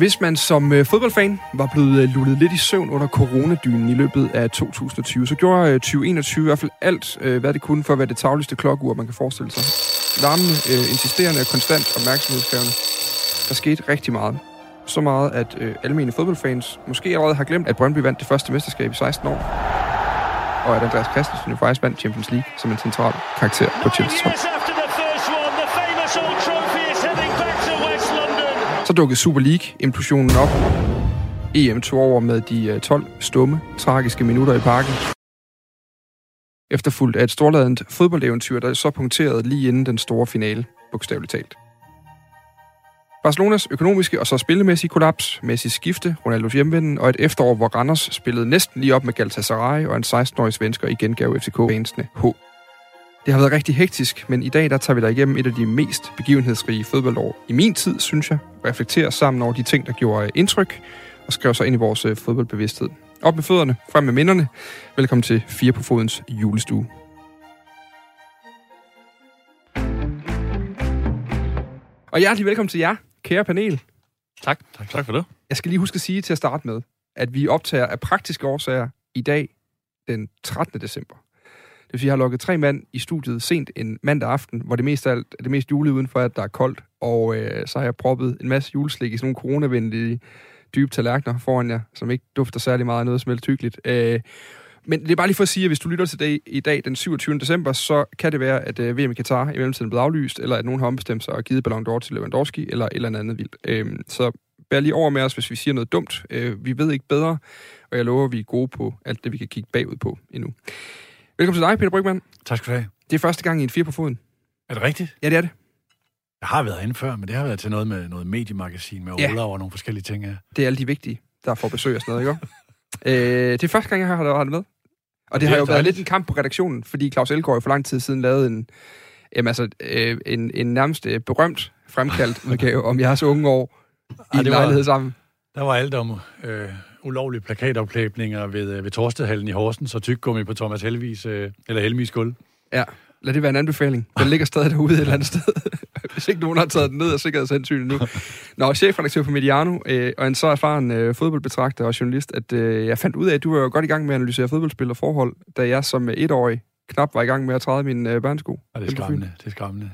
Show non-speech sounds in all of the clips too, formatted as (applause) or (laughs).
Hvis man som øh, fodboldfan var blevet øh, lullet lidt i søvn under coronadynen i løbet af 2020, så gjorde øh, 2021 i hvert fald alt, øh, hvad det kunne for at være det tagligste klokkeur, man kan forestille sig. Larmende, øh, insisterende og konstant opmærksomhedskrævende. Der skete rigtig meget. Så meget, at øh, almindelige fodboldfans måske allerede har glemt, at Brøndby vandt det første mesterskab i 16 år. Og at Andreas Christensen jo faktisk vandt Champions League som en central karakter på Chelsea. Så dukkede Super League-implosionen op. EM tog over med de øh, 12 stumme, tragiske minutter i parken. Efterfulgt af et storladent fodboldeventyr, der så punkterede lige inden den store finale, bogstaveligt talt. Barcelonas økonomiske og så spillemæssige kollaps, Messis skifte, Ronaldos hjemvenden og et efterår, hvor Randers spillede næsten lige op med Galatasaray, og en 16-årig svensker igen gav FCK-fansene håb. Det har været rigtig hektisk, men i dag der tager vi dig igennem et af de mest begivenhedsrige fodboldår i min tid, synes jeg. Reflekterer sammen over de ting, der gjorde indtryk, og skrev sig ind i vores øh, fodboldbevidsthed. Op med fødderne, frem med minderne. Velkommen til Fire på Fodens julestue. Og hjertelig velkommen til jer, kære panel. Tak. tak. Tak for det. Jeg skal lige huske at sige til at starte med, at vi optager af praktiske årsager i dag, den 13. december. Det vil sige, jeg har lukket tre mand i studiet sent en mandag aften, hvor det mest af alt er det mest julet udenfor, at der er koldt. Og øh, så har jeg proppet en masse juleslik i sådan nogle coronavenlige dybe tallerkener foran jer, som ikke dufter særlig meget af noget som helst. Øh, men det er bare lige for at sige, at hvis du lytter til det i dag, den 27. december, så kan det være, at øh, VM i Katar i mellemtiden er blevet aflyst, eller at nogen har ombestemt sig og givet Ballon d'Or til Lewandowski, eller et eller andet vildt. Øh, så bær lige over med os, hvis vi siger noget dumt. Øh, vi ved ikke bedre, og jeg lover, at vi er gode på alt det, vi kan kigge bagud på endnu. Velkommen til dig, Peter Brygman. Tak skal du have. Det er første gang i en fire på foden. Er det rigtigt? Ja, det er det. Jeg har været inde før, men det har været til noget med noget mediemagasin med Ja. Ola og nogle forskellige ting. Ja. Det er alle de vigtige, der får besøg og sådan noget, ikke? (laughs) øh, det er første gang, jeg har har det med. Og det, Det har jo været lidt en kamp på redaktionen, fordi Claus Elgaard jo for lang tid siden lavede en, jamen, altså, øh, en, en nærmest øh, berømt fremkaldt (laughs) udgave om jeres unge år i Ej, en det var- lejlighed sammen. Der var alt om øh, ulovlige plakatopklæbninger ved, øh, ved Torsted-hallen i Horsens og tyggegummi på Thomas Helvis, øh, eller Helmis gulv. Ja, lad det være en anbefaling. Den ligger stadig derude et eller andet sted. (laughs) Hvis ikke nogen har taget den ned af sikkerhedshensyn nu. Nå, chefredaktør på Mediano, øh, og en så erfaren øh, fodboldbetragter og journalist, at øh, jeg fandt ud af, at du var jo godt i gang med at analysere fodboldspil og forhold, da jeg som øh, etårig knap var i gang med at træde min øh, børnesko. Og det er skræmmende. Det er skræmmende.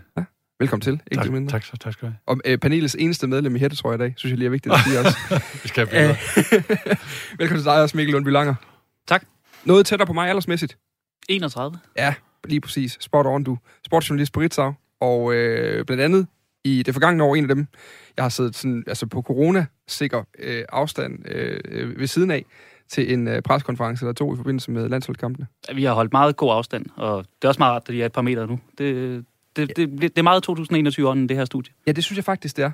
Velkommen til, ikke Tak, mindre. tak, tak, tak skal du have. Og øh, panelets eneste medlem i hættetrøje i dag, synes jeg lige er vigtigt at sige også. (laughs) Det skal jeg. (laughs) Velkommen til dig også, Mikkel Lundby Langer. Tak. Noget tættere på mig aldersmæssigt. 31. Ja, lige præcis. Spot on, du. Sportsjournalist på Ritzau. Og øh, blandt andet i det forgangne år, en af dem, jeg har siddet sådan, altså på corona-sikker øh, afstand øh, ved siden af til en øh, preskonference, der tog i forbindelse med landsholdskampene. Vi har holdt meget god afstand, og det er også meget rart, at de er et par meter nu. Det, det, det, det er meget 2021-ånden, det her studie. Ja, det synes jeg faktisk, det er.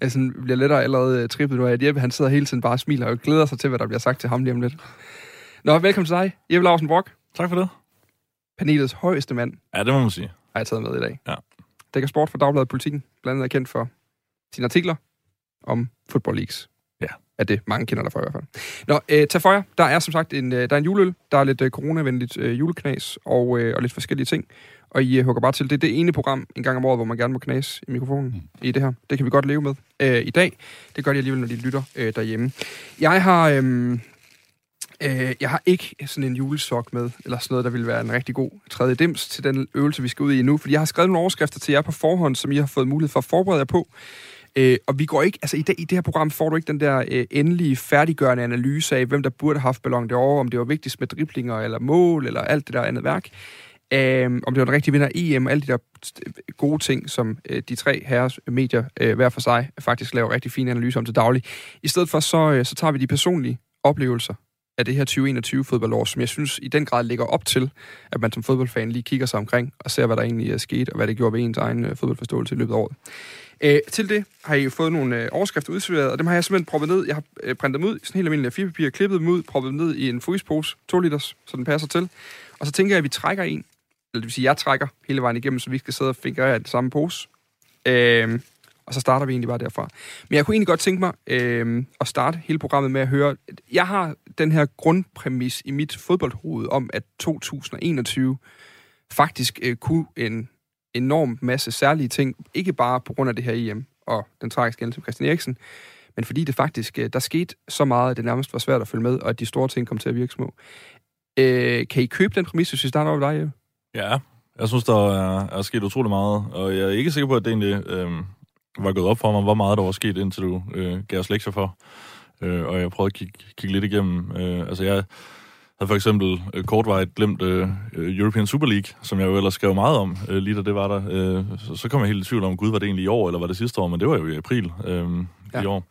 Jeg sådan, bliver lettere allerede øh, trippet nu af, at Jeppe han sidder hele tiden bare og smiler og glæder sig til, hvad der bliver sagt til ham lige om lidt. Nå, velkommen til dig, Jeppe Larsen Brock, Tak for det. panelets højeste mand, Ja, det må man sige. har jeg taget med i dag. Ja. Dækker sport for Dagbladet Politikken, blandt andet er kendt for sine artikler om football leagues. Er det mange kender der for i hvert fald. Nå, øh, tag for jer. Der er som sagt en, øh, der er en juleøl, der er lidt øh, coronavenligt øh, juleknas og, øh, og lidt forskellige ting. Og I øh, hugger bare til. Det er det ene program en gang om året, hvor man gerne må knas i mikrofonen mm. i det her. Det kan vi godt leve med øh, i dag. Det gør de alligevel, når de lytter øh, derhjemme. Jeg har... Øh, Øh, jeg har ikke sådan en julesok med, eller sådan noget, der vil være en rigtig god tredje dims til den øvelse, vi skal ud i nu. Fordi jeg har skrevet nogle overskrifter til jer på forhånd, som I har fået mulighed for at forberede jer på. Øh, og vi går ikke, altså i det, i det her program får du ikke den der øh, endelige, færdiggørende analyse af, hvem der burde have haft ballon derovre, om det var vigtigst med driblinger eller mål, eller alt det der andet værk. Øh, om det var den rigtige vinder af EM, alle de der øh, gode ting, som øh, de tre herres øh, medier øh, hver for sig faktisk laver rigtig fine analyser om til daglig. I stedet for, så, øh, så tager vi de personlige oplevelser af det her 2021 fodboldår, som jeg synes i den grad ligger op til, at man som fodboldfan lige kigger sig omkring og ser, hvad der egentlig er sket, og hvad det gjorde ved ens egen øh, fodboldforståelse i løbet af året. Øh, til det har I fået nogle øh, overskrifter udserveret, og dem har jeg simpelthen proppet ned. Jeg har øh, printet dem ud i sådan helt almindelig papir, klippet dem ud, proppet dem ned i en fryspose, 2 liters, så den passer til. Og så tænker jeg, at vi trækker en, eller det vil sige, jeg trækker hele vejen igennem, så vi skal sidde og fingre af den samme pose. Øh, og så starter vi egentlig bare derfra. Men jeg kunne egentlig godt tænke mig øh, at starte hele programmet med at høre... Jeg har den her grundpræmis i mit fodboldhoved om, at 2021 faktisk øh, kunne en enorm masse særlige ting, ikke bare på grund af det her EM og den tragiske ende som Christian Eriksen, men fordi det faktisk, øh, der skete så meget, at det nærmest var svært at følge med, og at de store ting kom til at virke små. Øh, kan I købe den præmis, hvis vi starter over dig, Jeppe? Ja, jeg synes, der er, er sket utrolig meget, og jeg er ikke sikker på, at det egentlig øh, var gået op for mig, hvor meget der var sket, indtil du øh, gav os lektier for. Øh, og jeg prøvede at kigge, kigge lidt igennem. Øh, altså, jeg havde for eksempel øh, kortvejt glemt øh, European Super League, som jeg jo ellers skrev meget om, øh, lige da det var der. Øh, så, så kom jeg helt i tvivl om, gud, var det egentlig i år, eller var det sidste år? Men det var jo i april øh, ja. i år.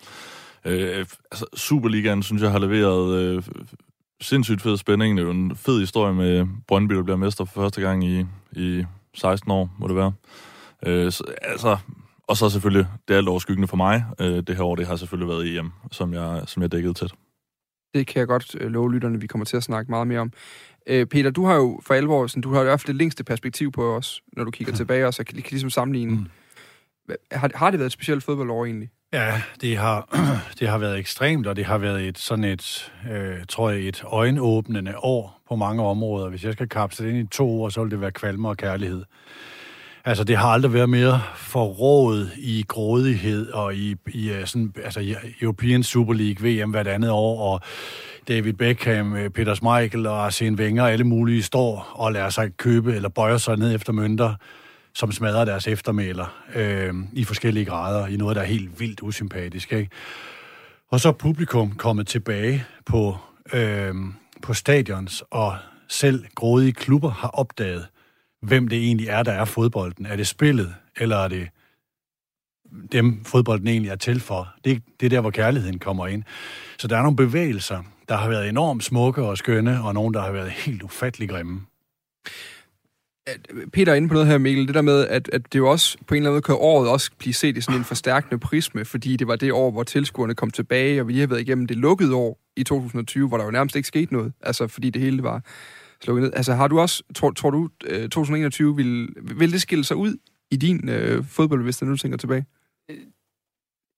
Øh, altså, Superligaen, synes jeg, har leveret øh, sindssygt fed spænding. Det er jo en fed historie med Brøndby, der bliver mester for første gang i, i 16 år, må det være. Øh, så, altså, og så selvfølgelig, det alt overskyggende for mig. Øh, det her år, det har selvfølgelig været EM, som jeg, som jeg dækkede tæt. Det kan jeg godt øh, love lytterne, vi kommer til at snakke meget mere om. Øh, Peter, du har jo for alvor, sådan, du har i hvert fald det længste perspektiv på os, når du kigger (laughs) tilbage, og så kan, kan ligesom sammenligne. Mm. Har, har det været et specielt fodboldår egentlig? Ja, det har, (clears throat) det har været ekstremt, og det har været et sådan et, øh, tror jeg, et øjenåbnende år på mange områder. Hvis jeg skal kapsle det ind i to år, så vil det være kvalme og kærlighed. Altså, det har aldrig været mere forrådet i grådighed og i, i øh, sådan, altså, European Super League, VM hvert andet år, og David Beckham, øh, Peter Schmeichel og Arsene Wenger, alle mulige står og lader sig købe eller bøjer sig ned efter mønter, som smadrer deres eftermæler øh, i forskellige grader, i noget, der er helt vildt usympatisk. Ikke? Og så er publikum kommet tilbage på, øh, på stadions, og selv grådige klubber har opdaget, hvem det egentlig er, der er fodbolden. Er det spillet, eller er det dem, fodbolden egentlig er til for? Det, det er der, hvor kærligheden kommer ind. Så der er nogle bevægelser, der har været enormt smukke og skønne, og nogle, der har været helt ufattelig grimme. Peter er inde på noget her, Mikkel, det der med, at, at det jo også på en eller anden måde kan året også blive set i sådan en forstærkende prisme, fordi det var det år, hvor tilskuerne kom tilbage, og vi lige har været igennem det lukkede år i 2020, hvor der jo nærmest ikke skete noget, altså fordi det hele var slukket ned. Altså har du også, tror, tror du, øh, 2021 vil, vil det skille sig ud i din øh, fodbold, hvis du nu tænker tilbage? Øh,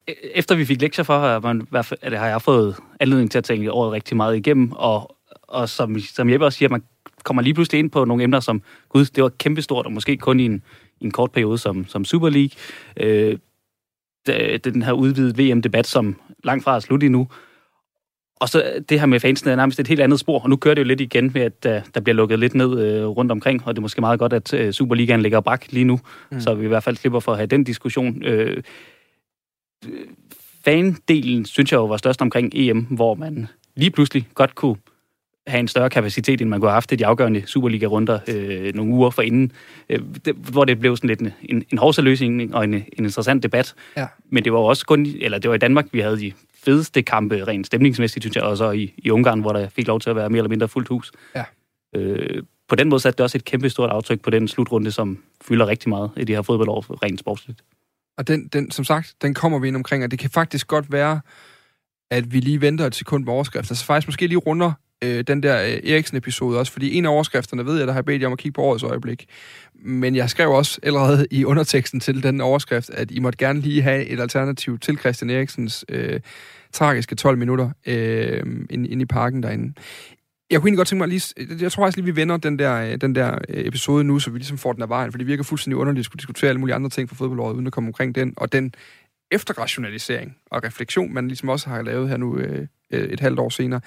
øh, efter vi fik lektier for, har, man, at har jeg fået anledning til at tænke året rigtig meget igennem, og, og som, som Jeppe også siger, man kommer lige pludselig ind på nogle emner, som, gud, det var kæmpestort, og måske kun i en, i en kort periode som, som Super League. Øh, den her udvidede VM-debat, som langt fra er slut endnu, og så det her med fansene er nærmest et helt andet spor, og nu kører det jo lidt igen med, at uh, der bliver lukket lidt ned uh, rundt omkring, og det er måske meget godt, at uh, Superligaen ligger brak lige nu, mm. så vi i hvert fald slipper for at have den diskussion. Uh, fandelen synes jeg jo var størst omkring EM, hvor man lige pludselig godt kunne have en større kapacitet, end man kunne have haft i de afgørende Superliga-runder øh, nogle uger forinden, øh, det, hvor det blev sådan lidt en, en, en hovsaløsning og en, en interessant debat. Ja. Men det var også kun, eller det var i Danmark, vi havde de fedeste kampe, rent stemningsmæssigt, synes jeg, og så i, i Ungarn, hvor der fik lov til at være mere eller mindre fuldt hus. Ja. Øh, på den måde satte det også et kæmpe stort aftryk på den slutrunde, som fylder rigtig meget i det her fodboldår, rent sportsligt. Og den, den, som sagt, den kommer vi ind omkring, og det kan faktisk godt være, at vi lige venter et sekund på overskriften. Så faktisk måske lige runder øh, den der øh, Eriksen-episode også, fordi en af overskrifterne ved jeg, der har bedt jer om at kigge på årets øjeblik. Men jeg skrev også allerede i underteksten til den overskrift, at I måtte gerne lige have et alternativ til Christian Eriksens øh, tragiske 12 minutter øh, ind, ind i parken derinde. Jeg kunne egentlig godt tænke mig lige... Jeg tror faktisk lige, vi vender den der, øh, den der øh, episode nu, så vi ligesom får den af vejen, for det virker fuldstændig underligt at skulle diskutere alle mulige andre ting for fodboldåret, uden at komme omkring den. Og den efterrationalisering og refleksion, man ligesom også har lavet her nu øh, øh et halvt år senere.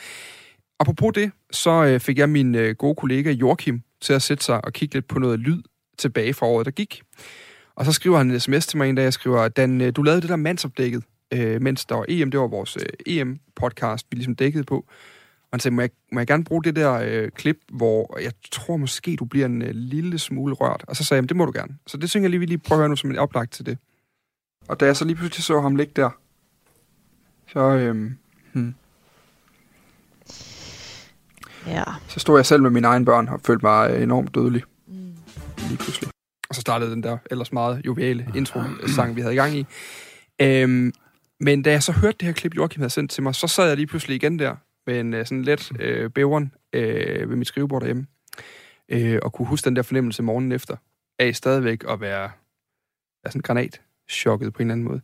Apropos det, så øh, fik jeg min øh, gode kollega Joachim til at sætte sig og kigge lidt på noget lyd tilbage fra året, der gik. Og så skriver han en sms til mig en dag, jeg skriver, Dan, øh, du lavede det der mandsopdækket, øh, mens der var EM, det var vores øh, EM-podcast, vi ligesom dækkede på. Og han sagde, må jeg, må jeg gerne bruge det der øh, klip, hvor jeg tror måske, du bliver en øh, lille smule rørt. Og så sagde jeg, det må du gerne. Så det synes jeg lige, vi lige prøver at høre nu som en oplagt til det. Og da jeg så lige pludselig så ham ligge der, så, øh, hmm, Ja. Så stod jeg selv med mine egne børn og følte mig enormt dødelig. Mm. Lige pludselig. Og så startede den der ellers meget joviale intro-sang, vi havde i gang i. Øhm, men da jeg så hørte det her klip, Joachim havde sendt til mig, så sad jeg lige pludselig igen der med en øh, sådan let øh, bæveren øh, ved mit skrivebord derhjemme. Øh, og kunne huske den der fornemmelse morgenen efter, af stadigvæk at være, være sådan granat chokket på en eller anden måde.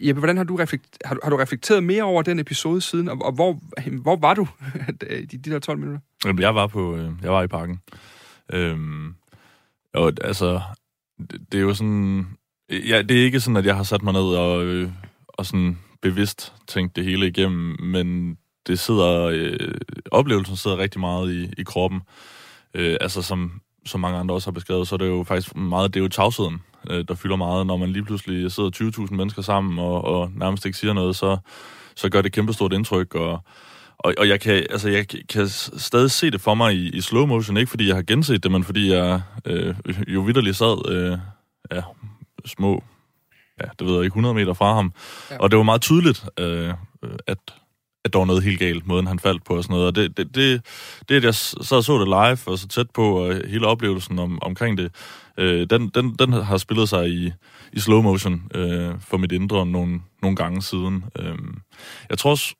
Jeppe, hvordan har du, reflekt, har, du, har du reflekteret mere over den episode siden, og, og hvor, hvor var du (laughs) de, de der 12 minutter? Jeg var, på, øh, jeg var i parken. Øhm, og altså, det, det er jo sådan... Ja, det er ikke sådan, at jeg har sat mig ned og, øh, og sådan bevidst tænkt det hele igennem, men det sidder, øh, oplevelsen sidder rigtig meget i, i kroppen. Øh, altså som, som mange andre også har beskrevet, så er det jo faktisk meget, det er jo tavsheden, øh, der fylder meget. Når man lige pludselig sidder 20.000 mennesker sammen og, og nærmest ikke siger noget, så, så gør det kæmpestort indtryk, og, og, og jeg, kan, altså, jeg kan stadig se det for mig i, i slow motion, ikke fordi jeg har genset det, men fordi jeg øh, jo vidderligt sad øh, ja, små, ja, det ved jeg ikke, 100 meter fra ham. Ja. Og det var meget tydeligt, øh, at, at der var noget helt galt, måden han faldt på og sådan noget. Og det, det, det, det at jeg så så det live og så tæt på, og hele oplevelsen om, omkring det, øh, den, den, den har spillet sig i, i slow motion øh, for mit indre nogle, nogle gange siden. Øh, jeg tror også,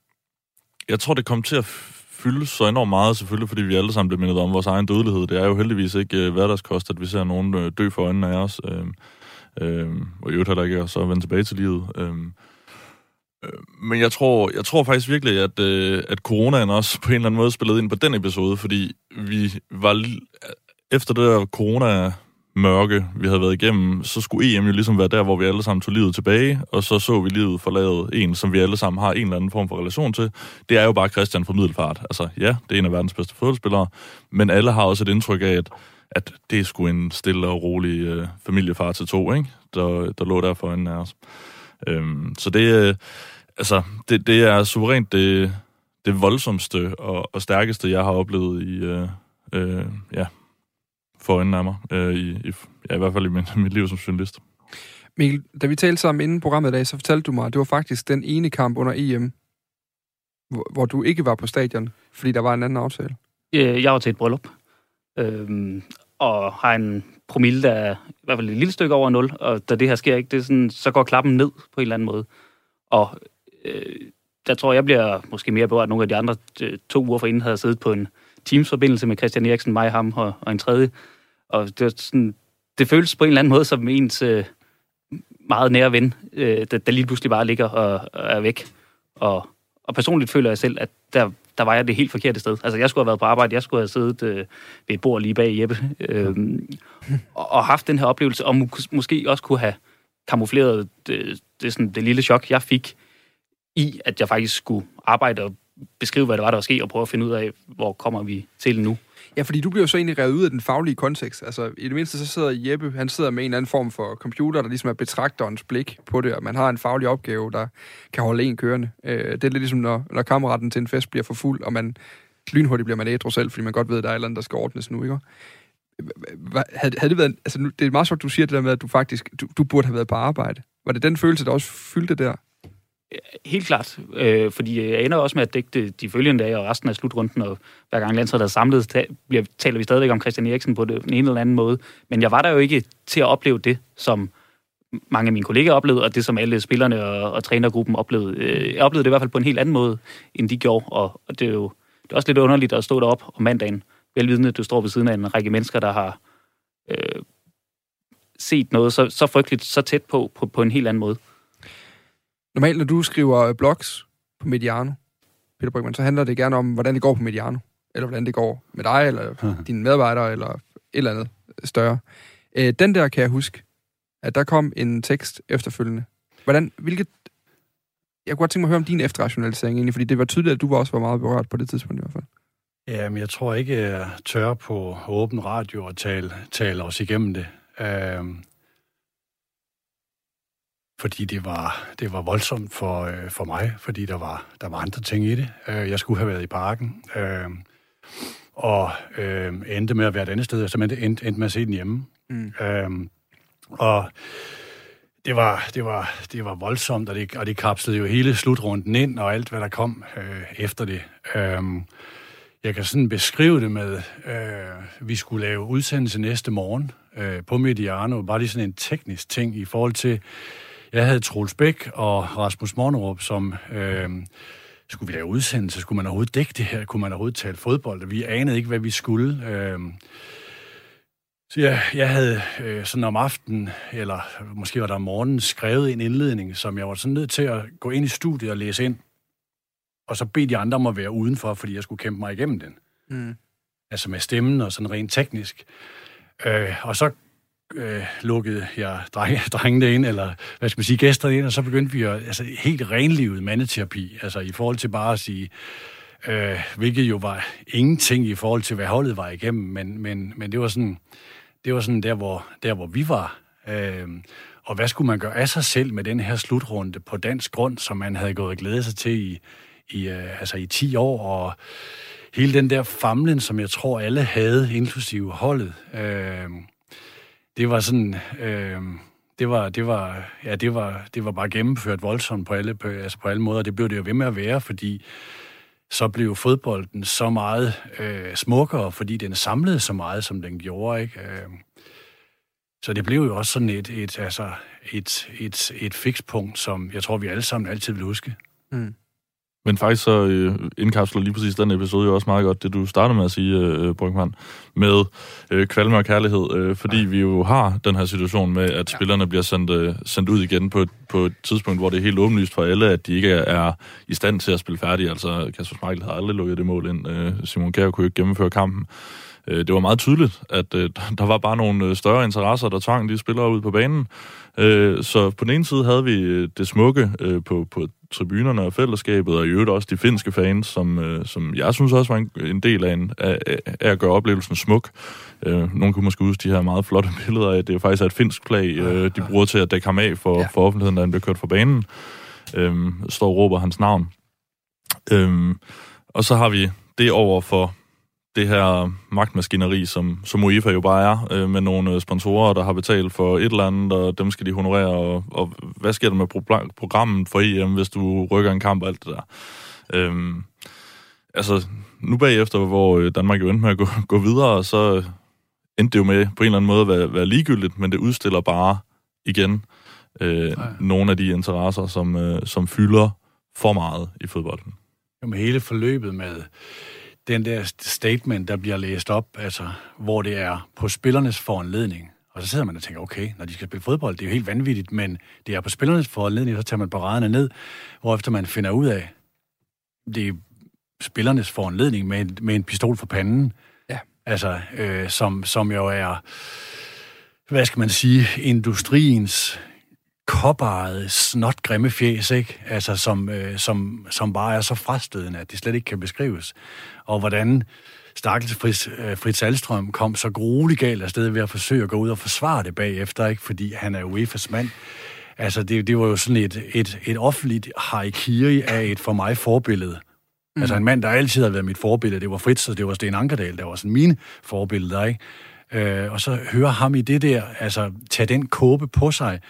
jeg tror, det kom til at fylde så enormt meget, selvfølgelig, fordi vi alle sammen blev mindet om vores egen dødelighed. Det er jo heldigvis ikke øh, hverdagskost, at vi ser nogen øh, dø for øjnene af os. Øh, øh, og i øvrigt heller ikke så vende tilbage til livet. Øh, øh, men jeg tror, jeg tror faktisk virkelig, at, øh, at coronaen også på en eller anden måde spillede ind på den episode, fordi vi var efter det der corona mørke, vi havde været igennem, så skulle EM jo ligesom være der, hvor vi alle sammen tog livet tilbage, og så så vi livet forladet en, som vi alle sammen har en eller anden form for relation til. Det er jo bare Christian fra Middelfart. Altså, ja, det er en af verdens bedste fodboldspillere, men alle har også et indtryk af, at, at det er sgu en stille og rolig øh, familiefar til to, ikke? Der, der lå der for en af os. Øhm, så det, øh, altså, det, det er suverænt det, det voldsomste og, og stærkeste, jeg har oplevet i, øh, øh, ja, for øjnene af mig, øh, i, i, ja, i hvert fald i min, (laughs) mit liv som journalist. Mikkel, da vi talte sammen inden programmet i dag, så fortalte du mig, at det var faktisk den ene kamp under EM, hvor, hvor du ikke var på stadion, fordi der var en anden aftale. Jeg var til et bryllup, øhm, og har en promille, der er i hvert fald et lille stykke over 0, og da det her sker, ikke, det er sådan, så går klappen ned på en eller anden måde. Og øh, der tror jeg, bliver måske mere berørt, nogle af de andre øh, to uger forinden havde siddet på en Teams-forbindelse med Christian Eriksen, mig, ham og, og en tredje. Og det, var sådan, det føles på en eller anden måde som ens øh, meget nære ven, øh, der, der lige pludselig bare ligger og, og er væk. Og, og personligt føler jeg selv, at der, der var jeg det helt forkerte sted. Altså, jeg skulle have været på arbejde, jeg skulle have siddet øh, ved et bord lige bag Jeppe, øh, og, og haft den her oplevelse, og må, måske også kunne have kamufleret det, det, sådan, det lille chok, jeg fik i, at jeg faktisk skulle arbejde og beskrive, hvad det var, der var sket, og prøve at finde ud af, hvor kommer vi til nu. Ja, fordi du bliver så egentlig revet ud af den faglige kontekst. Altså, i det mindste så sidder Jeppe, han sidder med en eller anden form for computer, der ligesom er betragterens blik på det, og man har en faglig opgave, der kan holde en kørende. Øh, det er lidt ligesom, når, når kammeraten til en fest bliver for fuld, og man lynhurtigt bliver man ædru selv, fordi man godt ved, at der er et eller andet, der skal ordnes nu, ikke? Havde, havde det været... Altså, nu, det er meget sjovt, du siger det der med, at du faktisk... Du, du burde have været på arbejde. Var det den følelse, der også fyldte der? Helt klart, øh, fordi jeg ender også med at dække det, de følgende dage og resten af slutrunden, og hver gang landsholdet er samlet, ta- bliver, taler vi stadigvæk om Christian Eriksen på det, den ene eller anden måde. Men jeg var der jo ikke til at opleve det, som mange af mine kollegaer oplevede, og det, som alle spillerne og, og trænergruppen oplevede. Øh, jeg oplevede det i hvert fald på en helt anden måde, end de gjorde, og, og det er jo det er også lidt underligt at stå derop om mandagen, velvidende, at du står ved siden af en række mennesker, der har øh, set noget så, så frygteligt, så tæt på, på, på en helt anden måde. Normalt, når du skriver blogs på Mediano, Peter Brygman, så handler det gerne om, hvordan det går på Mediano. Eller hvordan det går med dig, eller (laughs) dine medarbejdere, eller et eller andet større. Øh, den der kan jeg huske, at der kom en tekst efterfølgende. Hvordan, hvilket... Jeg kunne godt tænke mig at høre om din efterrationalisering egentlig, fordi det var tydeligt, at du også var meget berørt på det tidspunkt i hvert fald. Ja, men jeg tror ikke, jeg tør på åben radio og tale, tale os igennem det. Uh, fordi det var, det var voldsomt for, øh, for mig, fordi der var, der var andre ting i det. Øh, jeg skulle have været i parken, øh, og øh, endte med at være et andet sted, så endte, endte med at se den hjemme. Mm. Øh, og det var, det var, det var voldsomt, og det, og det kapslede jo hele slutrunden ind, og alt, hvad der kom øh, efter det. Øh, jeg kan sådan beskrive det med, øh, vi skulle lave udsendelse næste morgen øh, på Mediano, bare lige sådan en teknisk ting i forhold til, jeg havde Troels Bæk og Rasmus Mornerup, som... Øh, skulle vi lave udsendelse? Skulle man overhovedet dække det her? Kunne man overhovedet tale fodbold? Vi anede ikke, hvad vi skulle. Øh, så jeg, jeg havde øh, sådan om aftenen, eller måske var der om morgenen, skrevet en indledning, som jeg var sådan nødt til at gå ind i studiet og læse ind. Og så bede de andre om at være udenfor, fordi jeg skulle kæmpe mig igennem den. Mm. Altså med stemmen og sådan rent teknisk. Øh, og så øh, lukkede jeg drenge, (laughs) drengene ind, eller hvad skal man sige, gæsterne ind, og så begyndte vi at, altså helt renlivet mandeterapi, altså i forhold til bare at sige, øh, hvilket jo var ingenting i forhold til, hvad holdet var igennem, men, men, men det var sådan, det var sådan der, hvor, der, hvor vi var. Øh, og hvad skulle man gøre af sig selv med den her slutrunde på dansk grund, som man havde gået og glædet sig til i, i, øh, altså i 10 år, og hele den der famlen, som jeg tror alle havde, inklusive holdet, øh, det var sådan... Øh, det var, det var, ja, det var, det var bare gennemført voldsomt på alle, på, altså på alle måder. Det blev det jo ved med at være, fordi så blev fodbolden så meget øh, smukkere, fordi den samlede så meget, som den gjorde. Ikke? Øh, så det blev jo også sådan et, et, altså et, et, et fikspunkt, som jeg tror, vi alle sammen altid vil huske. Mm. Men faktisk så øh, indkapsler lige præcis den episode jo også meget godt, det du startede med at sige, øh, Brygman, med øh, kvalme og kærlighed, øh, fordi ja. vi jo har den her situation med, at ja. spillerne bliver sendt, øh, sendt ud igen på, på et tidspunkt, hvor det er helt åbenlyst for alle, at de ikke er, er i stand til at spille færdig. Altså, Kasper Schmeichel havde aldrig lukket det mål ind. Øh, Simon Kjær kunne ikke gennemføre kampen. Øh, det var meget tydeligt, at øh, (laughs) der var bare nogle øh, større interesser, der tvang de spillere ud på banen. Øh, så på den ene side havde vi øh, det smukke øh, på, på tribunerne og fællesskabet, og i øvrigt også de finske fans, som, øh, som jeg synes også var en, en del af, en, af, af at gøre oplevelsen smuk. Øh, nogle kunne måske huske de her meget flotte (laughs) billeder af, at det faktisk er et finsk flag, øh, de bruger til at dække ham af for, ja. for offentligheden, da han bliver kørt fra banen. Øh, står og råber hans navn. Øh, og så har vi det over for det her magtmaskineri, som, som UEFA jo bare er, øh, med nogle øh, sponsorer, der har betalt for et eller andet, og dem skal de honorere, og, og hvad sker der med pro- programmet for EM, hvis du rykker en kamp og alt det der. Øhm, altså, nu bagefter, hvor øh, Danmark jo endte med at gå, gå videre, så endte det jo med på en eller anden måde at være, være ligegyldigt, men det udstiller bare igen øh, nogle af de interesser, som, øh, som fylder for meget i fodbolden. Jamen hele forløbet med den der statement, der bliver læst op, altså, hvor det er på spillernes foranledning. Og så sidder man og tænker, okay, når de skal spille fodbold, det er jo helt vanvittigt, men det er på spillernes foranledning, så tager man paraderne ned, hvorefter man finder ud af, det er spillernes foranledning med, med en pistol for panden. Ja. Altså, øh, som, som jo er, hvad skal man sige, industriens kopparede, snot grimme fjes, ikke? Altså, som, øh, som, som bare er så frastødende, at det slet ikke kan beskrives. Og hvordan stakkels Fritz, øh, Fritz Alstrøm kom så grueligt galt afsted ved at forsøge at gå ud og forsvare det bagefter, ikke? Fordi han er UEFA's mand. Altså, det, det var jo sådan et, et, et offentligt harikiri af et for mig forbillede. Mm. Altså en mand, der altid har været mit forbillede, det var Fritz, og det var Sten Ankerdal, der var sådan mine forbilleder, ikke? Øh, og så høre ham i det der, altså tage den kåbe på sig,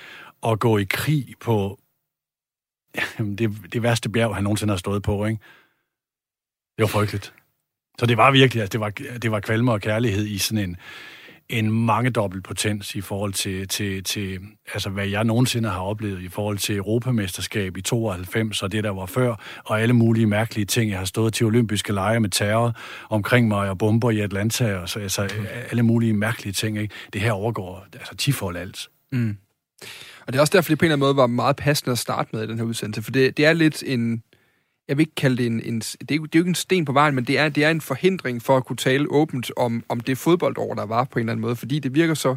at gå i krig på det, det værste bjerg, han nogensinde har stået på, ikke? Det var frygteligt. Så det var virkelig, altså, det var, det var kvalme og kærlighed i sådan en, en mangedobbelt potens i forhold til, til, til, altså hvad jeg nogensinde har oplevet i forhold til Europamesterskab i 92 og det, der var før, og alle mulige mærkelige ting. Jeg har stået til olympiske lege med terror omkring mig og bomber i Atlanta, og så, altså alle mulige mærkelige ting. Ikke? Det her overgår altså tifold alt. Mm. Og det er også derfor, det på en eller anden måde var meget passende at starte med i den her udsendelse, for det, det er lidt en, jeg vil ikke kalde det en, en det, er, det er jo ikke en sten på vejen, men det er, det er en forhindring for at kunne tale åbent om, om det fodboldår, der var på en eller anden måde, fordi det virker så,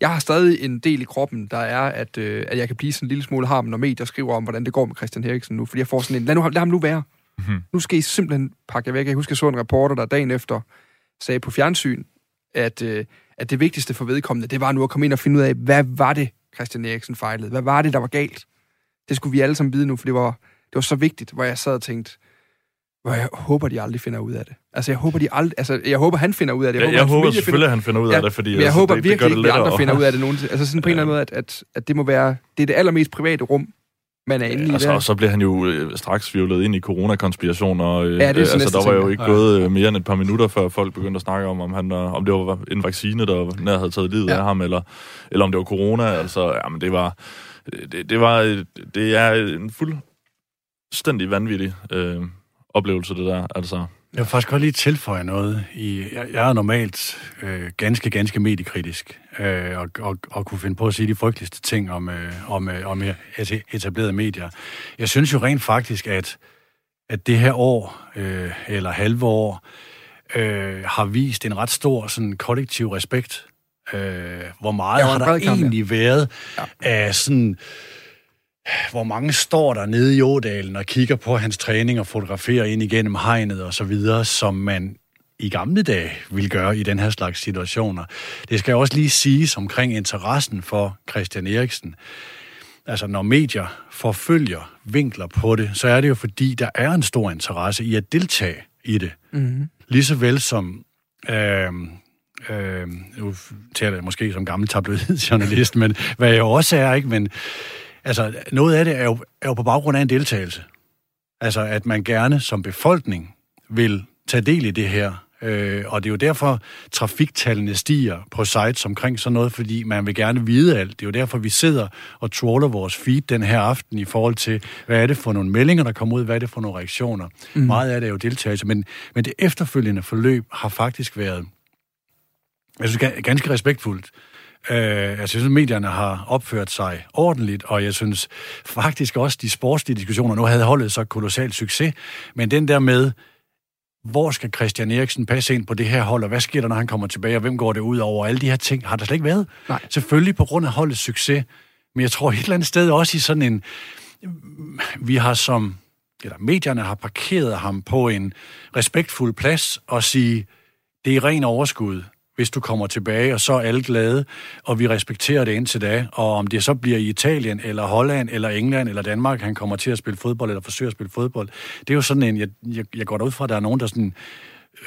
jeg har stadig en del i kroppen, der er, at, øh, at jeg kan blive sådan en lille smule harm, når medier skriver om, hvordan det går med Christian Eriksen nu, fordi jeg får sådan en, lad, nu, lad ham nu være. Mm-hmm. Nu skal I simpelthen pakke jer væk. Jeg husker, jeg så en reporter, der dagen efter sagde på fjernsyn, at, øh, at det vigtigste for vedkommende, det var nu at komme ind og finde ud af, hvad var det, Christian Eriksen fejlede? Hvad var det, der var galt? Det skulle vi alle sammen vide nu, for det var, det var så vigtigt, hvor jeg sad og tænkte, hvor jeg håber, de aldrig finder ud af det. Altså, jeg håber, de aldrig, altså, jeg håber, han finder ud af det. Jeg, ja, jeg håber selvfølgelig, finder, han finder ud af det, fordi... Jeg altså, håber det, virkelig det ikke, at andre finder ud af det nogen. (laughs) Altså, sådan på en eller anden måde, at, at, at det må være... Det er det allermest private rum, man er inde i. Altså, og så blev han jo øh, straks vivlet ind i coronakonspirationer. Øh, ja, det er altså, der var jo ikke gået øh, mere end et par minutter, før folk begyndte at snakke om, om, han, øh, om det var en vaccine, der nær havde taget livet ja. af ham, eller, eller om det var corona. Altså, jamen, det var... Det, det, var, det er en fuldstændig vanvittig øh, oplevelse, det der. Altså, jeg vil faktisk godt lige tilføje noget. I, jeg, jeg er normalt øh, ganske, ganske mediekritisk, øh, og, og, og kunne finde på at sige de frygteligste ting om, øh, om, øh, om etablerede medier. Jeg synes jo rent faktisk, at, at det her år, øh, eller halve år, øh, har vist en ret stor sådan, kollektiv respekt Øh, hvor meget Ja, har der egentlig været ja. af sådan... Hvor mange står der nede i Ådalen og kigger på hans træning og fotograferer ind igennem hegnet og så videre, som man i gamle dage ville gøre i den her slags situationer. Det skal også lige siges omkring interessen for Christian Eriksen. Altså, når medier forfølger vinkler på det, så er det jo fordi, der er en stor interesse i at deltage i det. Mm-hmm. Lige så vel som... Øh, øh, nu taler jeg måske som gammel tabloidjournalist, (laughs) men hvad jeg også er, ikke? Men altså, noget af det er jo, er jo på baggrund af en deltagelse. Altså, at man gerne som befolkning vil tage del i det her. Øh, og det er jo derfor, trafiktallene stiger på sites omkring sådan noget, fordi man vil gerne vide alt. Det er jo derfor, vi sidder og trawler vores feed den her aften i forhold til, hvad er det for nogle meldinger, der kommer ud, hvad er det for nogle reaktioner. Mm. Meget af det er jo deltagelse, men, men det efterfølgende forløb har faktisk været, jeg synes, ga- ganske respektfuldt. Øh, altså, jeg synes, medierne har opført sig ordentligt, og jeg synes faktisk også, de sportslige diskussioner, nu havde holdet så kolossalt succes, men den der med, hvor skal Christian Eriksen passe ind på det her hold, og hvad sker der, når han kommer tilbage, og hvem går det ud over? Alle de her ting har der slet ikke været. Nej. Selvfølgelig på grund af holdets succes, men jeg tror et eller andet sted også i sådan en... Vi har som... Eller medierne har parkeret ham på en respektfuld plads og sige, det er ren overskud, hvis du kommer tilbage, og så er alle glade, og vi respekterer det indtil da. Og om det så bliver i Italien, eller Holland, eller England, eller Danmark, han kommer til at spille fodbold, eller forsøger at spille fodbold, det er jo sådan en, jeg, jeg, jeg går derud fra, at der er nogen, der sådan,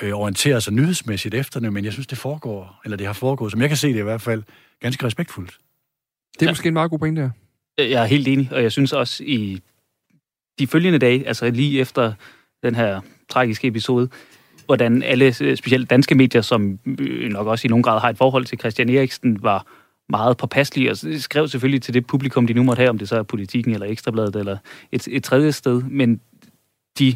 øh, orienterer sig nyhedsmæssigt efter det, men jeg synes, det foregår, eller det har foregået, som jeg kan se det i hvert fald, ganske respektfuldt. Det er Ja. måske en meget god pointe der. Jeg er helt enig, og jeg synes også i de følgende dage, altså lige efter den her tragiske episode, hvordan alle, øh, specielt danske medier, som øh, nok også i nogen grad har et forhold til Christian Eriksen, var meget påpasselige og skrev selvfølgelig til det publikum, de nu måtte have, om det så er politikken eller ekstrabladet eller et, et tredje sted, men de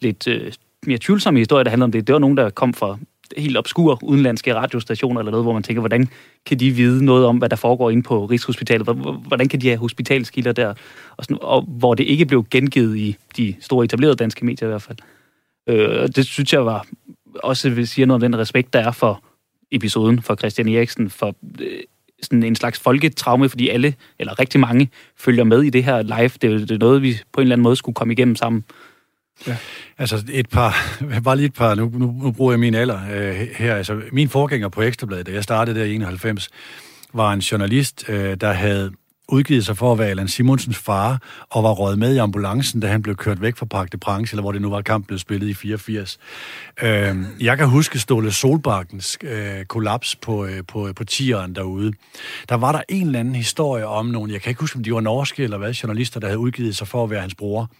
lidt øh, mere tvivlsomme historier, der handler om det, det var nogen, der kom fra helt obskur udenlandske radiostationer eller noget, hvor man tænker, hvordan kan de vide noget om, hvad der foregår inde på Rigshospitalet? Hvordan kan de have hospitalskilder der? Og, sådan, og hvor det ikke blev gengivet i de store etablerede danske medier i hvert fald. Øh, og det synes jeg var også vil sige noget om den respekt, der er for episoden for Christian Eriksen, for øh, sådan en slags folketraume, fordi alle, eller rigtig mange, følger med i det her live. Det er, det er noget, vi på en eller anden måde skulle komme igennem sammen. Ja. Altså et par, (laughs) bare lige et par, nu, nu, nu bruger jeg min alder øh, her. Altså min forgænger på Ekstrabladet, da jeg startede der i 91, var en journalist, øh, der havde udgivet sig for at være Allan Simonsens far, og var røget med i ambulancen, da han blev kørt væk fra Park de Prince, eller hvor det nu var kamp blev spillet i 84. Øh, jeg kan huske Ståle Solbakkens øh, kollaps på, øh, på, øh, på tieren derude. Der var der en eller anden historie om nogen, jeg kan ikke huske, om de var norske eller hvad, journalister, der havde udgivet sig for at være hans bror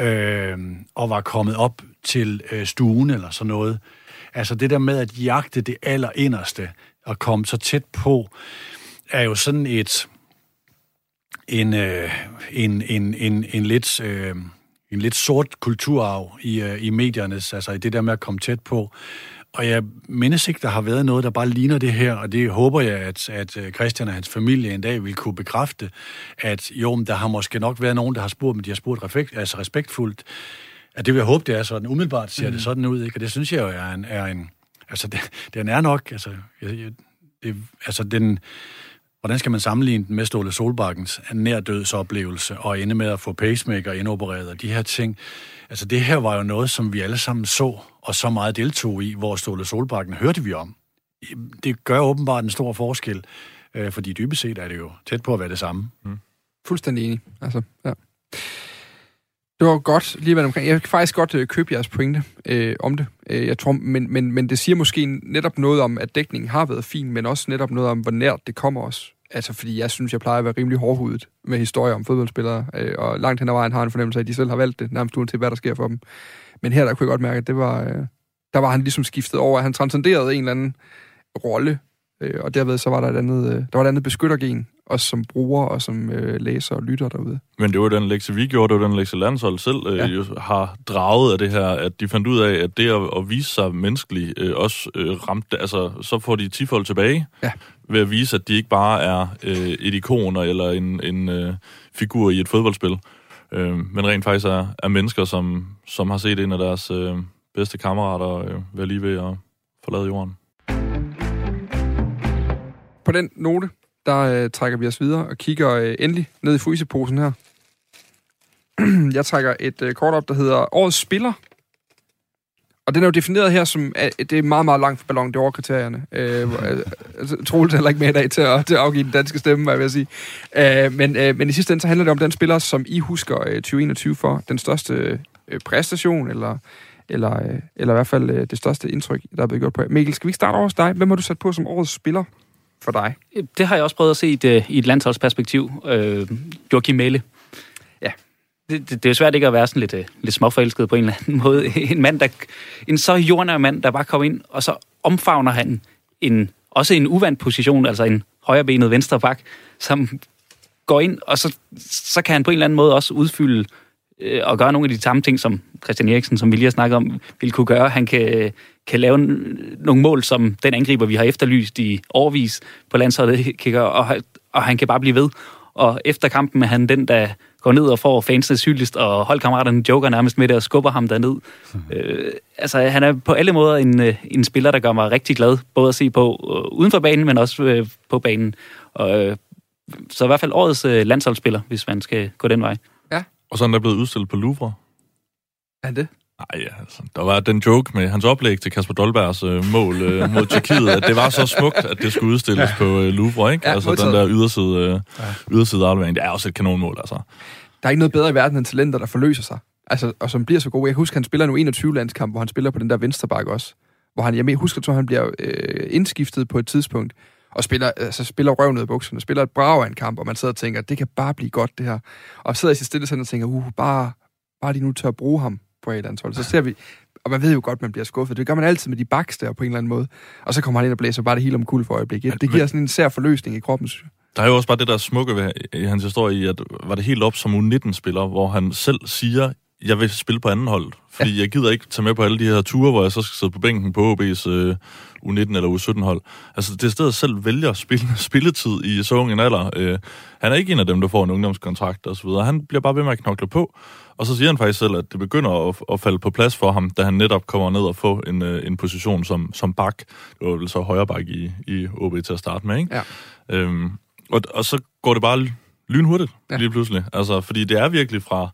øh, og var kommet op til øh, stuen eller sådan noget. Altså det der med at jagte det allerinderste og komme så tæt på, er jo sådan et en, øh, en, en, en, en lidt... Øh, en lidt sort kulturarv i, øh, i mediernes, altså i det der med at komme tæt på. Og jeg mindes ikke, der har været noget, der bare ligner det her, og det håber jeg, at, at øh, Christian og hans familie en dag vil kunne bekræfte, at jo, men der har måske nok været nogen, der har spurgt, men de har spurgt respekt, altså respektfuldt. At det vil jeg håbe, det er sådan. Umiddelbart ser mm. det sådan ud, ikke? og det synes jeg jo er en... Er en altså, det, den er nok... Altså, jeg, jeg, det, altså den, hvordan skal man sammenligne den med Ståle Solbakkens nærdødsoplevelse og ende med at få pacemaker indopereret og de her ting. Altså det her var jo noget, som vi alle sammen så og så meget deltog i, hvor Ståle Solbakken hørte vi om. Det gør åbenbart en stor forskel, øh, fordi dybest set er det jo tæt på at være det samme. Mm. Fuldstændig enig. Altså, ja. Det var godt lige været omkring. Jeg kan faktisk godt øh, købe jeres pointe øh, om det. Øh, jeg tror, men, men, men det siger måske netop noget om, at dækningen har været fin, men også netop noget om, hvor nært det kommer os. Altså, fordi jeg synes, jeg plejer at være rimelig hårdhudet med historier om fodboldspillere, øh, og langt hen ad vejen har en fornemmelse af, at de selv har valgt det, nærmest uden til, hvad der sker for dem. Men her der kunne jeg godt mærke, at det var, øh, der var han ligesom skiftet over, at han transcenderede en eller anden rolle, øh, og derved så var der et andet, øh, der var et andet beskyttergen, også som bruger og som øh, læser og lytter derude. Men det var den lektie, vi gjorde, det var den lektie, landshold selv øh, Ja. ja. jo har draget af det her, at de fandt ud af, at det at, at vise sig menneskelig øh, også øh, ramte, altså så får de tifold tilbage, Ja. ved at vise, at de ikke bare er øh, et ikon eller en, en øh, figur i et fodboldspil, øh, men rent faktisk er, er mennesker, som, som har set en af deres øh, bedste kammerater øh, være lige ved at forlade jorden. på den note, der øh, trækker vi os videre og kigger øh, endelig ned i fryseposen her. (clears throat) Jeg trækker et øh, kort op, der hedder Årets Spiller. Og den er jo defineret her som, at det er meget, meget langt fra ballon d'Or kriterierne. Øh, hvor, (laughs) altså, heller ikke med i dag til at, til at afgive den danske stemme, hvad jeg vil sige. Øh, men, øh, men i sidste ende, så handler det om den spiller, som I husker øh, 2021 for. Den største øh, præstation, eller, eller, øh, eller i hvert fald øh, det største indtryk, der er blevet gjort på. Mikkel, skal vi ikke starte over hos dig? Hvem har du sat på som årets spiller for dig? Det har jeg også prøvet at se i et, øh, i et landsholdsperspektiv. Øh, Joachim Mæle. Ja. Det, det, det er jo svært ikke at være sådan lidt, øh, lidt småforelsket på en eller anden (laughs) måde. En mand, der, en så jordnær mand, der bare kommer ind, og så omfavner han en, også en uvandt position, altså en højrebenet venstre bak, som går ind, og så, så kan han på en eller anden måde også udfylde øh, øh, og gøre nogle af de samme ting, som Christian Eriksen, som vi lige har snakket om, vil kunne gøre. Han kan, kan lave nogle mål, som den angriber, vi har efterlyst i årvis på landsholdet, øh, kan gøre, og, og han kan bare blive ved. Og efter kampen er han den, der går ned og får fansene hyldest, og holdkammeraterne joker nærmest med det og skubber ham derned. Mm. Øh, altså, han er på alle måder en, øh, en spiller, der gør mig rigtig glad, både at se på øh, uden for banen, men også øh, på banen. Og, øh, så i hvert fald årets øh, landsholdsspiller, hvis man skal gå den vej. Og så er den blevet udstillet på Louvre. Er det? Nej, altså, der var den joke med hans oplæg til Kasper Dolbergs øh, mål øh, mod Tjekkiet, at det var så smukt, at det skulle udstilles ja. på øh, Louvre, ikke? Ja, altså den modtaget. der yderside, øh, ja. yderside aflevering, det er også et kanonmål, altså. Der er ikke noget bedre i verden end talenter, der forløser sig. Altså, og som bliver så gode. Jeg kan huske, han spiller nu 21 landskamp, hvor han spiller på den der venstre bakke også. Hvor han, jeg husker, at han bliver øh, indskiftet på et tidspunkt, og spiller, altså, spiller røven ud af bukserne, spiller et brag af en kamp, og man sidder og tænker, det kan bare blive godt, det her. Og sidder i sit stille og tænker, uh, bare, bare de nu tør at bruge ham på et eller andet hold. Så ser vi, og man ved jo godt, man bliver skuffet. Det gør man altid med de baks der på en eller anden måde. Og så kommer han ind og blæser bare det hele om kul for øjeblikket. Det giver sådan en sær forløsning i kroppen, synes jeg. Der er jo også bare det der smukke ved hans historie i, at var det helt op som U19-spiller, hvor han selv siger, jeg vil spille på anden hold, fordi ja. jeg gider ikke tage med på alle de her ture, hvor jeg så skal sidde på bænken på OB's øh, U19 eller U17-hold. Altså, det er stedet selv vælger spil, (laughs) spilletid i så ung en alder. Øh, han er ikke en af dem, der får en ungdomskontrakt og så videre. Han bliver bare ved med at knokle på, og så siger han faktisk selv, at det begynder at, at falde på plads for ham, da han netop kommer ned og får en, øh, en position som, som bak. Det var vel så højre bak i, i OB til at starte med, ikke? Ja. Øhm, og, og så går det bare lynhurtigt Ja. lige pludselig. Altså, fordi det er virkelig fra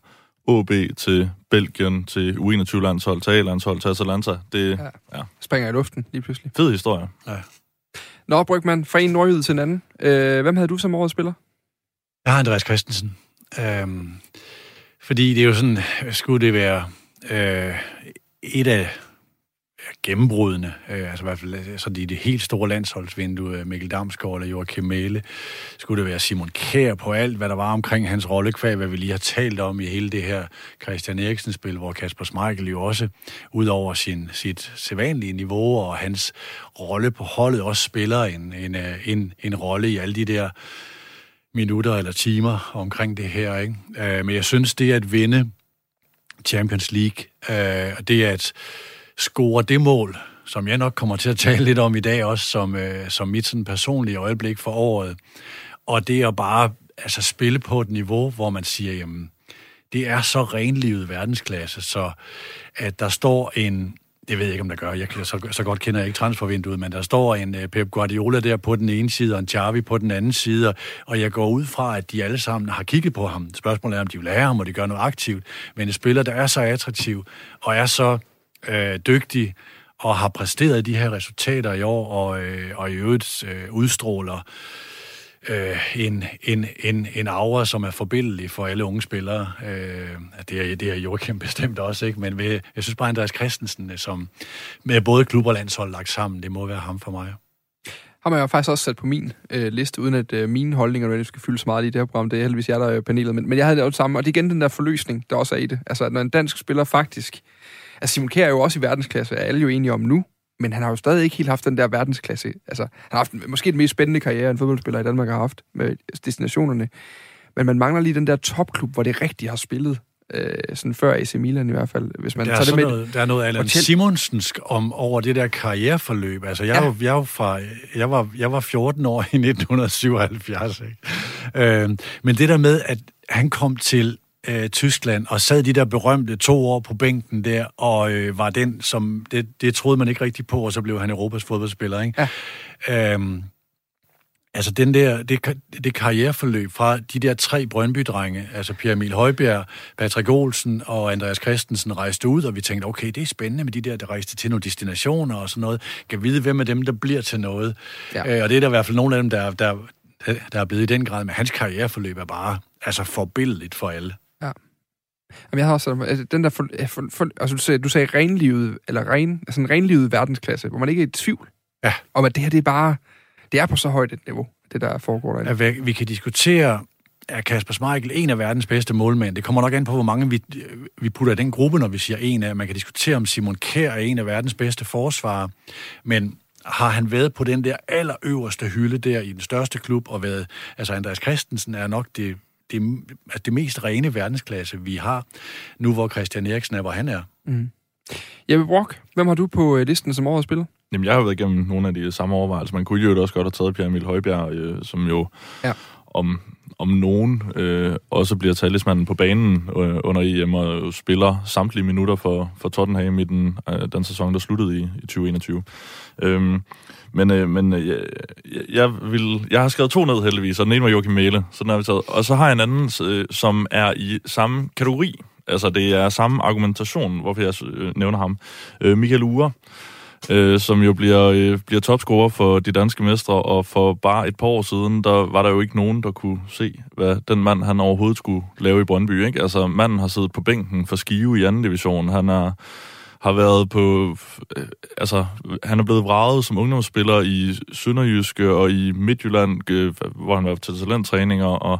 OB til Belgien til U21-landshold, til A-landshold, til Atalanta. Det er Ja. ja. ja, Springer i luften lige pludselig. fed historie. Nå, Brygman, fra en nordjyd til en anden. Øh, hvem havde du som årets spiller? Jeg har Andreas Christensen. Øhm, fordi det er jo sådan, skulle det være øh, et af gennembrudende, øh, altså i hvert fald øh, så de det helt store landsholdsvindue, øh, Mikkel Damsgaard eller Joachim Mæle, skulle det være Simon Kjær på alt, hvad der var omkring hans rollekvæg, hvad vi lige har talt om i hele det her Christian Eriksen-spil, hvor Kasper Schmeichel jo også, ud over sin, sit sædvanlige niveau og hans rolle på holdet, også spiller en, en, øh, en, en rolle i alle de der minutter eller timer omkring det her. Ikke? Øh, men jeg synes, det at vinde Champions League, øh, det at score det mål, som jeg nok kommer til at tale lidt om i dag også, som, øh, som mit sådan personlige øjeblik for året, og det at bare altså, spille på et niveau, hvor man siger, jamen, det er så renlivet verdensklasse, så at der står en, det ved jeg ikke, om der gør, jeg, så, så godt kender jeg ikke transfervinduet, men der står en uh, Pep Guardiola der på den ene side, og en Xavi på den anden side, og jeg går ud fra, at de alle sammen har kigget på ham. Spørgsmålet er, om de vil lære ham, og de gør noget aktivt, men en spiller, der er så attraktiv, og er så øh, dygtig, og har præsteret de her resultater i år, og, øh, og i øvrigt øh, udstråler øh, en, en, en, en aura, som er forbindelig for alle unge spillere. Øh, det, er, det er Joachim (laughs) bestemt også, ikke? men ved, jeg synes bare, Andreas Christensen, øh, som med både klub og landshold lagt sammen, det må være ham for mig. Ham har jeg faktisk også sat på min øh, liste, uden at øh, mine holdninger nødvendigvis skal fyldes meget i det her program. Det er heldigvis jeg, der er panelet. Men, men jeg havde det også samme, og det er igen den der forløsning, der også er i det. Altså, at når en dansk spiller faktisk... Altså, Simon Kjær er jo også i verdensklasse, er alle jo enige om nu, men han har jo stadig ikke helt haft den der verdensklasse. Altså, han har haft måske den mest spændende karriere, en fodboldspiller i Danmark har haft med destinationerne. Men man mangler lige den der topklub, hvor det rigtigt har spillet. Øh, sådan før AC Milan i hvert fald. Hvis man Der er, tager det med, noget, der er noget Allan Simonsensk om, over det der karriereforløb. Altså, jeg, Ja. ja. jeg, var, fra, jeg, var, jeg var 14 år i 1977. Ikke? Øh, men det der med, at han kom til øh, Tyskland og sad de der berømte to år på bænken der, og øh, var den, som... Det, det troede man ikke rigtig på, og så blev han Europas fodboldspiller. Ikke? Ja. Øhm, Altså den der, det, det karriereforløb fra de der tre Brøndby-drenge, altså Pierre Emil Højbjerg, Patrick Olsen og Andreas Christensen rejste ud, og vi tænkte, okay, det er spændende med de der, der rejste til nogle destinationer og sådan noget. Kan vide, hvem af dem, der bliver til noget. Ja. Øh, og det er der i hvert fald nogle af dem, der, der, der er blevet i den grad, men hans karriereforløb er bare altså forbilledeligt for alle. Ja. Jamen, jeg har også altså, den der, for, for, for, altså du sagde, du sagde renlivet, eller ren, altså en renlivet verdensklasse, hvor man ikke er i tvivl Ja. om, at det her, det er bare, det er på så højt et niveau, det der foregår derinde. At vi, vi kan diskutere, er Kasper Schmeichel en af verdens bedste målmænd? Det kommer nok an på, hvor mange vi, vi putter i den gruppe, når vi siger en af. Man kan diskutere, om Simon Kjær er en af verdens bedste forsvarer. Men har han været på den der allerøverste hylde der i den største klub, og været, altså Andreas Christensen er nok det, det, altså det mest rene verdensklasse, vi har, nu hvor Christian Eriksen er, hvor han er. Jeppe Brock, hvem har du på øh, listen som årets spiller? Jamen, jeg har jo været igennem nogle af de samme overvejelser. Man kunne jo også godt have taget Pierre Emil Højbjerg, øh, som jo Ja. om, om nogen øh, også bliver talismanden på banen øh, under EM og spiller samtlige minutter for, for Tottenham i den, øh, den sæson, der sluttede i, i 2021. Øhm, men øh, men øh, jeg, jeg, vil, jeg har skrevet to ned heldigvis, og den ene var Joachim Mæle, så den har vi taget. Og så har jeg en anden, øh, som er i samme kategori. Altså, det er samme argumentation, hvorfor jeg øh, nævner ham. Øh, Michael Ure, øh, som jo bliver, øh, bliver topscorer for de danske mestre, og for bare et par år siden, der var der jo ikke nogen, der kunne se, hvad den mand, han overhovedet skulle lave i Brøndby. Ikke? Altså, manden har siddet på bænken for Skive i anden division. Han er har været på... Øh, altså, han er blevet vraget som ungdomsspiller i Sønderjyske og i Midtjylland, øh, hvor han var til talenttræninger, og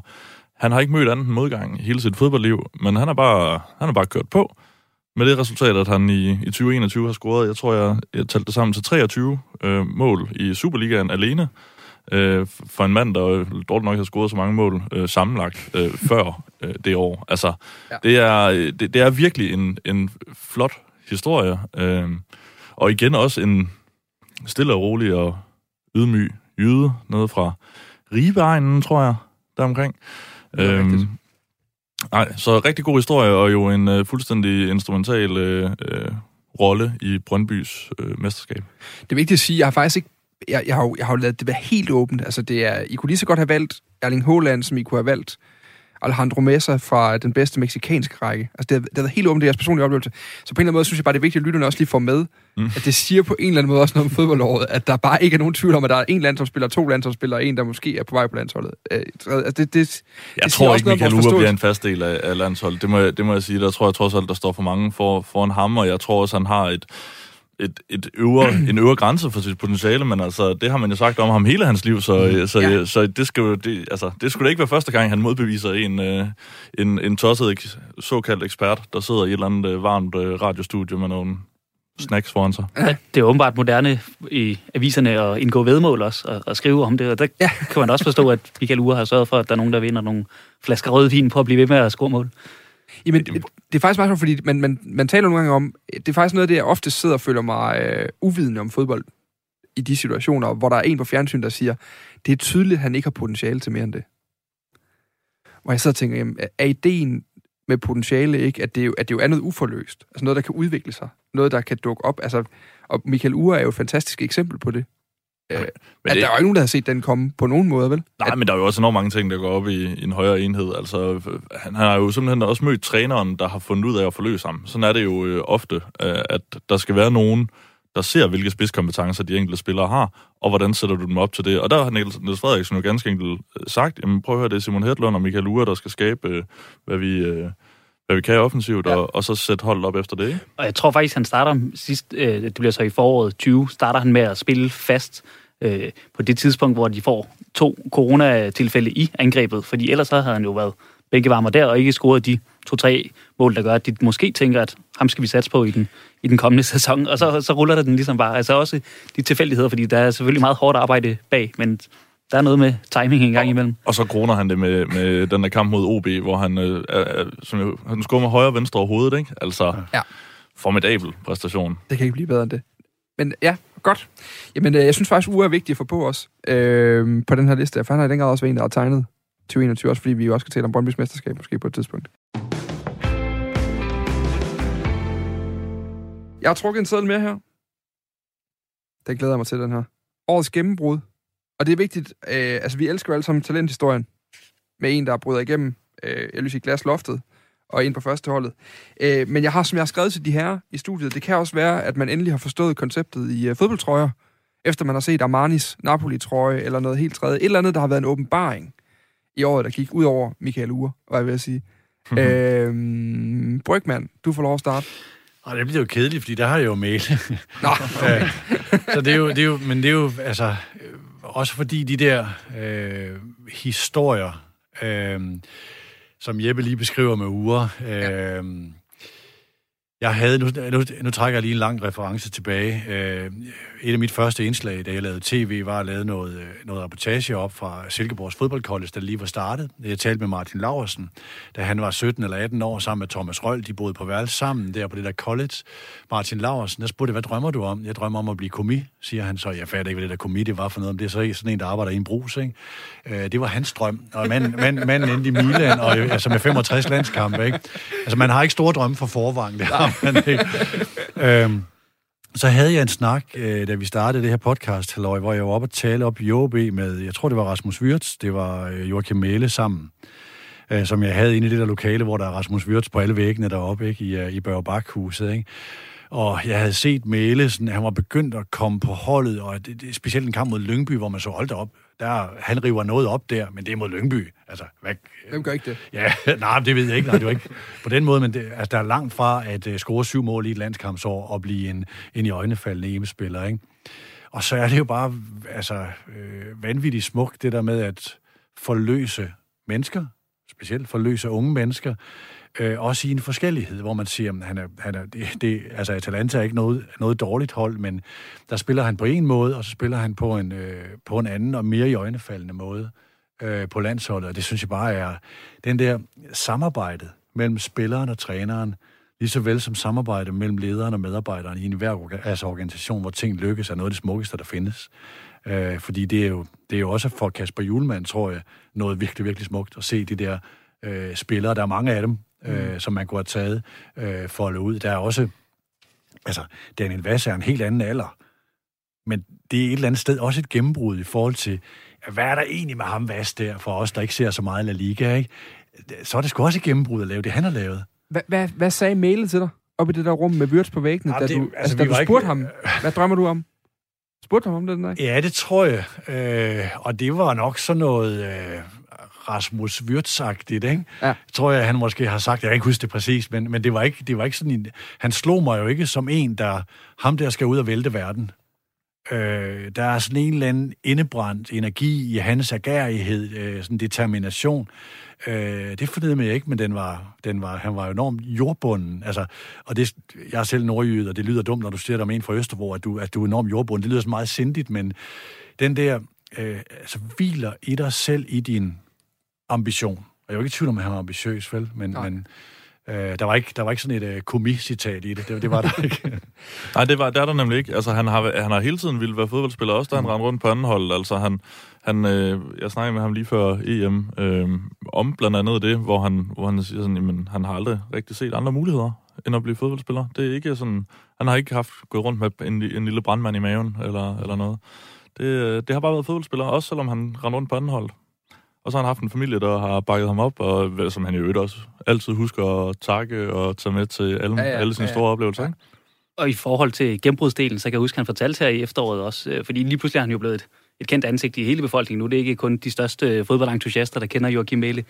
han har ikke mødt anden modgang i hele sit fodboldliv, men han har bare, han har bare kørt på. Med det resultat, at han i, i 2021 har scoret, jeg tror, jeg, jeg talte det sammen til 23 øh, mål i Superligaen alene, øh, for en mand, der øh, dårligt nok har scoret så mange mål øh, sammenlagt øh, før øh, det år. Altså, Ja. ja. det, er, øh, det, det er virkelig en, en flot historie. Øh, og igen også en stille og rolig og ydmyg jyde nede fra Ribeegnen, tror jeg, deromkring. Det er rigtigt. Nej, så rigtig god historie, og jo en øh, fuldstændig instrumental øh, øh, rolle i Brøndbys øh, mesterskab. Det er vigtigt at sige, jeg har faktisk ikke jeg, jeg, har, jo- jeg har jo lavet det være helt åbent. Altså, det er, I kunne lige så godt have valgt Erling Haaland, som I kunne have valgt Alejandro Mesa fra den bedste meksikanske række. Altså, det har, det været helt åbent, det er jeres personlige oplevelse. Så på en eller anden måde synes jeg bare, det er vigtigt, at lytterne også lige får med, mm. at det siger på en eller anden måde også noget om fodboldåret, at der bare ikke er nogen tvivl om, at der er en landsholdsspiller, to landsholdsspillere, og en, der måske er på vej på landsholdet. Øh, altså, det, det, Jeg det siger tror ikke, Michael Ure bliver en fast del af, af landsholdet. Det må, jeg, det må jeg sige. Der tror jeg trods alt, der står for mange for, foran ham, og jeg tror også, han har et, et, et øvre, (clears throat) en øvre grænse for sit potentiale, men altså, det har man jo sagt om ham hele hans liv, så, mm. så, Ja. så det, skal jo, det, altså, det skulle da ikke være første gang, han modbeviser en, øh, en, en tosset såkaldt ekspert, der sidder i et eller andet øh, varmt øh, radiostudie med nogle snacks foran sig. Ja. Det er åbenbart moderne i aviserne at indgå vedmål også, og, og skrive om det. Og der ja. kan man også forstå, at Michael Ure har sørget for, at der er nogen, der vinder nogle flasker rødvin på at blive ved med at score mål. Jamen, det, det er faktisk meget sjovt, fordi man, man, man taler nogle gange om, det er faktisk noget af det, jeg ofte sidder og føler mig øh, uvidende om fodbold i de situationer, hvor der er en på fjernsyn, der siger, det er tydeligt, at han ikke har potentiale til mere end det. Hvor jeg sidder og tænker, jamen, er ideen med potentiale ikke, at det, jo, at det jo er noget uforløst? Altså noget, der kan udvikle sig. Noget, der kan dukke op. Altså, og Michael Ure er jo et fantastisk eksempel på det. Øh, Men at det- der er jo ikke nogen, der har set den komme på nogen måde, vel? Nej, men der er jo også enormt mange ting, der går op i, i en højere enhed. Altså, øh, han har jo simpelthen også mødt træneren, der har fundet ud af at forløse ham. Sådan er det jo øh, ofte, øh, at der skal være nogen, der ser, hvilke spidskompetencer de enkelte spillere har, og hvordan sætter du dem op til det. Og der har Niels, Niels Frederiksen jo ganske enkelt øh, sagt, jamen prøv at høre, det er Simon Hedlund og Michael Ure, der skal skabe, øh, hvad vi... Øh, hvad vi kan offensivt, Ja. og, og så sætte holdet op efter det, ikke? Og jeg tror faktisk, han starter sidst, øh, det bliver så i foråret 20, starter han med at spille fast øh, på det tidspunkt, hvor de får to coronatilfælde i angrebet. Fordi ellers så havde han jo været bænkevarmer der, og ikke scoret de to-tre mål, der gør, at de måske tænker, at ham skal vi satse på i den, i den kommende (laughs) sæson. Og så, så ruller det den ligesom bare. Altså også de tilfældigheder, fordi der er selvfølgelig meget hårdt arbejde bag, men der er noget med timing en gang imellem. Og så kroner han det med, med den der kamp mod OB, hvor han, øh, er, er, som jo, han med højre og venstre over hovedet, ikke? Altså, Ja. formidabel præstation. Det kan ikke blive bedre end det. Men ja, godt. Jamen, øh, jeg synes faktisk, uge er vigtigt at få på os øh, på den her liste. For han har i den grad også været en, der har tegnet 2021, også fordi vi jo også skal tale om Brøndby's mesterskab måske på et tidspunkt. Jeg har trukket en seddel mere her. Den glæder jeg mig til, den her. Årets gennembrud Og det er vigtigt, øh, altså vi elsker jo alle sammen talenthistorien med en, der bryder igennem, øh, jeg vil sige glasloftet, og ind på første holdet. Øh, men jeg har, som jeg har skrevet til de her i studiet, det kan også være, at man endelig har forstået konceptet i øh, fodboldtrøjer, efter man har set Armanis Napoli-trøje, eller noget helt tredje. Et eller andet, der har været en åbenbaring i året, der gik ud over Michael Ure, var jeg ved at sige. øh, Brygman, du får lov at starte. Og det bliver jo kedeligt, fordi der har jeg jo mail. Nå, (laughs) Ja. så det er, jo, det er jo, men det er jo, altså, også fordi de der øh, historier, øh, som Jeppe lige beskriver med uger, øh, jeg havde, nu, nu, nu trækker jeg lige en lang reference tilbage. Øh, et af mit første indslag, da jeg lavede tv, var at lave noget, øh, noget reportage op fra Silkeborgs fodboldkollege, da lige var startet. Jeg talte med Martin Laursen, da han var 17 eller 18 år, sammen med Thomas Røll. De boede på værelse sammen der på det der college. Martin Laursen, der spurgte, hvad drømmer du om? Jeg drømmer om at blive komi, siger han så. Jeg fatter ikke, hvad det der komi det var for noget, men det er så sådan en, der arbejder i en brus, ikke? Øh, det var hans drøm. Og manden mand, manden endte i Milan, og, øh, altså med 65 landskampe, ikke? Altså, man har ikke store drømme for forvang, der. (laughs) man ikke. øhm, så havde jeg en snak, øh, da vi startede det her podcast, halløj, hvor jeg var oppe og tale op i OB med, jeg tror det var Rasmus Wirtz, det var øh, Joachim Mæle sammen, øh, som jeg havde inde i det der lokale, hvor der er Rasmus Wirtz på alle væggene deroppe, ikke, i, øh, i Børge Bakhuset, ikke? Og jeg havde set Mæle, sådan, han var begyndt at komme på holdet, og det, det, specielt en kamp mod Lyngby, hvor man så holdt op. Der, han river noget op der, men det er mod Lyngby. Altså, hvad, hvem gør ikke det? Ja, (laughs) nej, det ved jeg ikke. Nej, det var ikke på den måde, men det, altså, der er langt fra at uh, score syv mål i et landskampsår og blive en, en i øjnefaldende hjemmespiller, ikke? Og så er det jo bare altså, øh, vanvittigt smukt, det der med at forløse mennesker, specielt forløse unge mennesker, øh, også i en forskellighed, hvor man siger, at han er, han er, det, det, altså Atalanta er ikke noget, noget dårligt hold, men der spiller han på en måde, og så spiller han på en, øh, på en anden og mere i øjnefaldende måde øh, på landsholdet, og det synes jeg bare er den der samarbejde mellem spilleren og træneren, lige så vel som samarbejde mellem lederen og medarbejderen i en hver altså organisation, hvor ting lykkes, er noget af det smukkeste, der findes. Øh, fordi det er, jo, det er jo også for Kasper Julemand, tror jeg, noget virkelig, virkelig smukt at se de der øh, spillere. Der er mange af dem, øh, mm. som man kunne have taget øh, for at ud. Der er også, altså, Daniel Vass er en helt anden alder, men det er et eller andet sted også et gennembrud i forhold til, hvad er der egentlig med ham Vass der, for os, der ikke ser så meget La Liga, ikke? Så er det sgu også et gennembrud at lave det, han har lavet. Hvad, hvad, hvad sagde mailet til dig? Op i det der rum med Wirtz på væggene, Jamen, da det- du, altså, altså, da du ikke- spurgte ham, hvad drømmer du om? Spurgte ham om det den dag? Ja, det tror jeg. Øh, og det var nok sådan noget øh, Rasmus Wirtz-agtigt, ikke? Ja. Tror jeg, han måske har sagt. Jeg kan ikke huske det præcis, men, men det, var ikke, det var ikke sådan en... Han slog mig jo ikke som en, der... Ham der skal ud og vælte verden. Øh, der er sådan en eller anden indebrændt energi i hans agerighed, øh, sådan determination. Øh, det fornedede mig ikke, men den var, den var, han var enormt jordbunden. Altså, og det, jeg er selv nordjyd, og det lyder dumt, når du siger dig om en fra Østerbro, at du, at du er enormt jordbunden. Det lyder så meget sindigt, men den der øh, altså, hviler i dig selv i din ambition. Og jeg er jo ikke i tvivl om, at han var ambitiøs, vel? Men, Nej. men øh, der, var ikke, der var ikke sådan et øh, komicitat i det. det. Det var der ikke. (laughs) Nej, det, var, det er der nemlig ikke. Altså, han har, han har hele tiden ville være fodboldspiller, også da han rendte rundt på anden hold. Altså, han, han, øh, jeg snakkede med ham lige før EM øh, om blandt andet det, hvor han, hvor han siger sådan, jamen, han har aldrig rigtig set andre muligheder end at blive fodboldspiller. Det er ikke sådan, han har ikke haft gået rundt med en, en lille brandmand i maven eller, eller noget. Det, øh, det har bare været fodboldspiller, også selvom han rendte rundt på anden hold. Og så har han haft en familie, der har bakket ham op, og som han i øvrigt også altid husker at takke og tage med til alle, Ja, ja, alle sine ja, ja, store oplevelser. Ja. Ikke? Og i forhold til gennembrudsdelen, så kan jeg huske, at han fortalte her i efteråret også, øh, fordi lige pludselig er han jo blevet et, et kendt ansigt i hele befolkningen nu. Det er ikke kun de største fodboldentusiaster, der kender Joachim Mæle.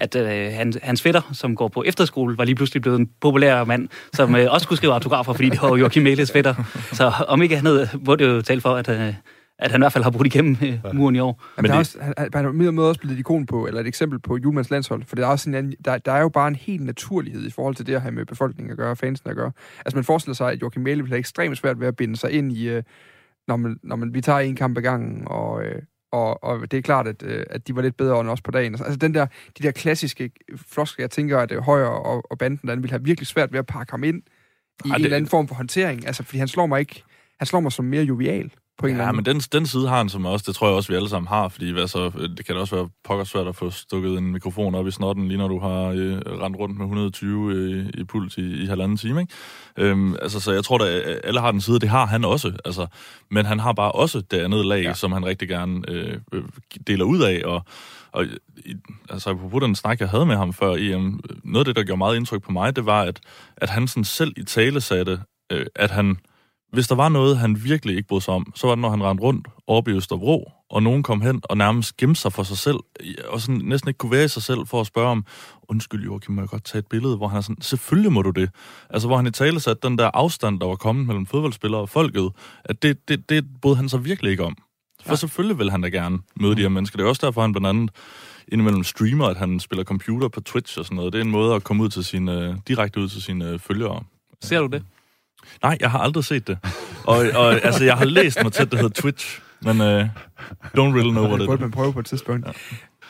At øh, han, hans fætter, som går på efterskole, var lige pludselig blevet en populær mand, som øh, også kunne skrive autografer, fordi det var jo Joachim Mæles fætter. (laughs) Så om ikke andet, må det jo tale for, at, øh, at han i hvert fald har brudt igennem øh, muren i år. Men Men der er det- også, han, han, er med måde også blevet et ikon på, eller et eksempel på Julmans landshold, for der er, også sådan en, der, der er jo bare en helt naturlighed i forhold til det at have med befolkningen at gøre, fansen at gøre. Altså man forestiller sig, at Joachim Mæle vil have ekstremt svært ved at binde sig ind i, øh, når, man, når man, vi tager en kamp ad gangen, og, øh, og, og det er klart, at, øh, at de var lidt bedre end os på dagen. Altså den der, de der klassiske floskler, jeg tænker, at øh, Højer og, og banden, den vil have virkelig svært ved at pakke ham ind i Ej, en det- eller anden form for håndtering. Altså, fordi han slår mig ikke, han slår mig som mere jovial. På en eller Ja, anden men den, den side har han som også, det tror jeg også, vi alle sammen har, fordi hvad så, det kan da også være pokker svært at få stukket en mikrofon op i snotten, lige når du har øh, rendt rundt med 120 øh, i puls i, i halvanden time, ikke? Øhm, altså, så jeg tror, at alle har den side, det har han også, altså, men han har bare også det andet lag, ja. som han rigtig gerne øh, øh, deler ud af, og, og i, altså, på den snak, jeg havde med ham før EM, noget af det, der gjorde meget indtryk på mig, det var, at, at han sådan selv i tale satte, øh, at han hvis der var noget, han virkelig ikke brød sig om, så var det, når han rendte rundt oppe i Østerbro, og nogen kom hen og nærmest gemte sig for sig selv, og sådan næsten ikke kunne være i sig selv for at spørge om, undskyld Joachim, må jeg godt tage et billede, hvor han er sådan, selvfølgelig må du det. Altså, hvor han i tale satte den der afstand, der var kommet mellem fodboldspillere og folket, at det, det, det brød han sig virkelig ikke om. For ja. selvfølgelig vil han da gerne møde de her mennesker. Det er også derfor, han blandt andet indimellem streamer, at han spiller computer på Twitch og sådan noget. Det er en måde at komme ud til sine, direkte ud til sine følgere. Ser du det? Nej, jeg har aldrig set det. Og, og altså, jeg har læst mig til, at det hedder Twitch, men uh, don't really know what Det it burde man prøve på et tidspunkt. Ja.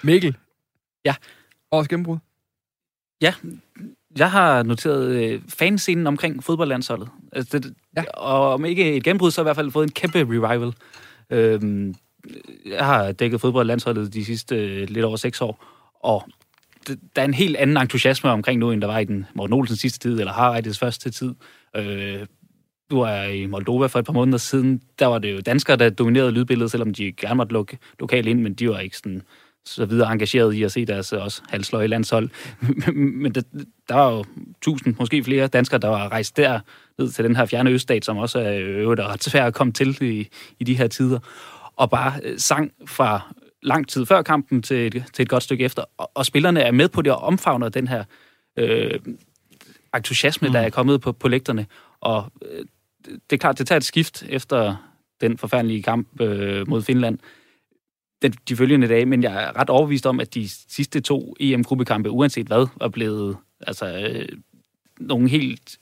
Mikkel. Ja. Årets gennembrud. Ja, jeg har noteret øh, fanscenen omkring fodboldlandsholdet. Altså, det, Ja. Og om ikke et gennembrud, så i hvert fald fået en kæmpe revival. Øhm, jeg har dækket fodboldlandsholdet de sidste øh, lidt over seks år, og det, der er en helt anden entusiasme omkring nu, end der var i den Morten Olsens sidste tid, eller Harreides første tid. Øh, du er i Moldova for et par måneder siden. Der var det jo danskere, der dominerede lydbilledet, selvom de gerne måtte lukke lokalt ind, men de var ikke sådan så videre engageret i at se deres øh, også halsløje landshold. (laughs) men der, der var jo tusind, måske flere danskere, der var rejst der ned til den her fjerne øststat, som også er øh, øvrigt og svært at komme til i, i de her tider. Og bare øh, sang fra lang tid før kampen til et, til et godt stykke efter. Og, og spillerne er med på det og omfavner den her øh, entusiasme, mm. der er kommet på, på lægterne. Og øh, det er klart, det tager et skift efter den forfærdelige kamp øh, mod Finland den, de følgende dage, men jeg er ret overbevist om, at de sidste to EM-gruppekampe, uanset hvad, var blevet altså, øh, nogle helt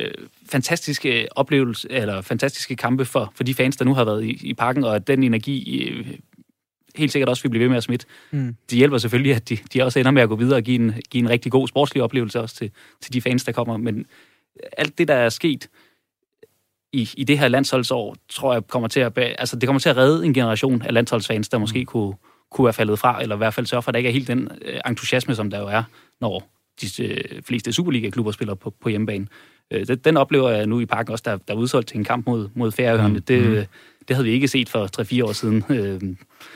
øh, fantastiske oplevelser, eller fantastiske kampe for, for de fans, der nu har været i, i parken, og at den energi øh, helt sikkert også vil blive ved med at smitte. Mm. Det hjælper selvfølgelig, at de, de også ender med at gå videre og give en, give en rigtig god sportslig oplevelse også til, til de fans, der kommer. Men alt det, der er sket i, i det her landsholdsår, tror jeg kommer til at, altså, det kommer til at redde en generation af landsholdsfans, der måske kunne, kunne være faldet fra, eller i hvert fald sørge for, at der ikke er helt den øh, entusiasme, som der jo er, når de øh, fleste Superliga-klubber spiller på, på hjemmebane. Øh, det, den oplever jeg nu i parken også, der, der er udsolgt til en kamp mod, mod Færøerne. Mm. Det, Mm det havde vi ikke set for 3-4 år siden. Øh,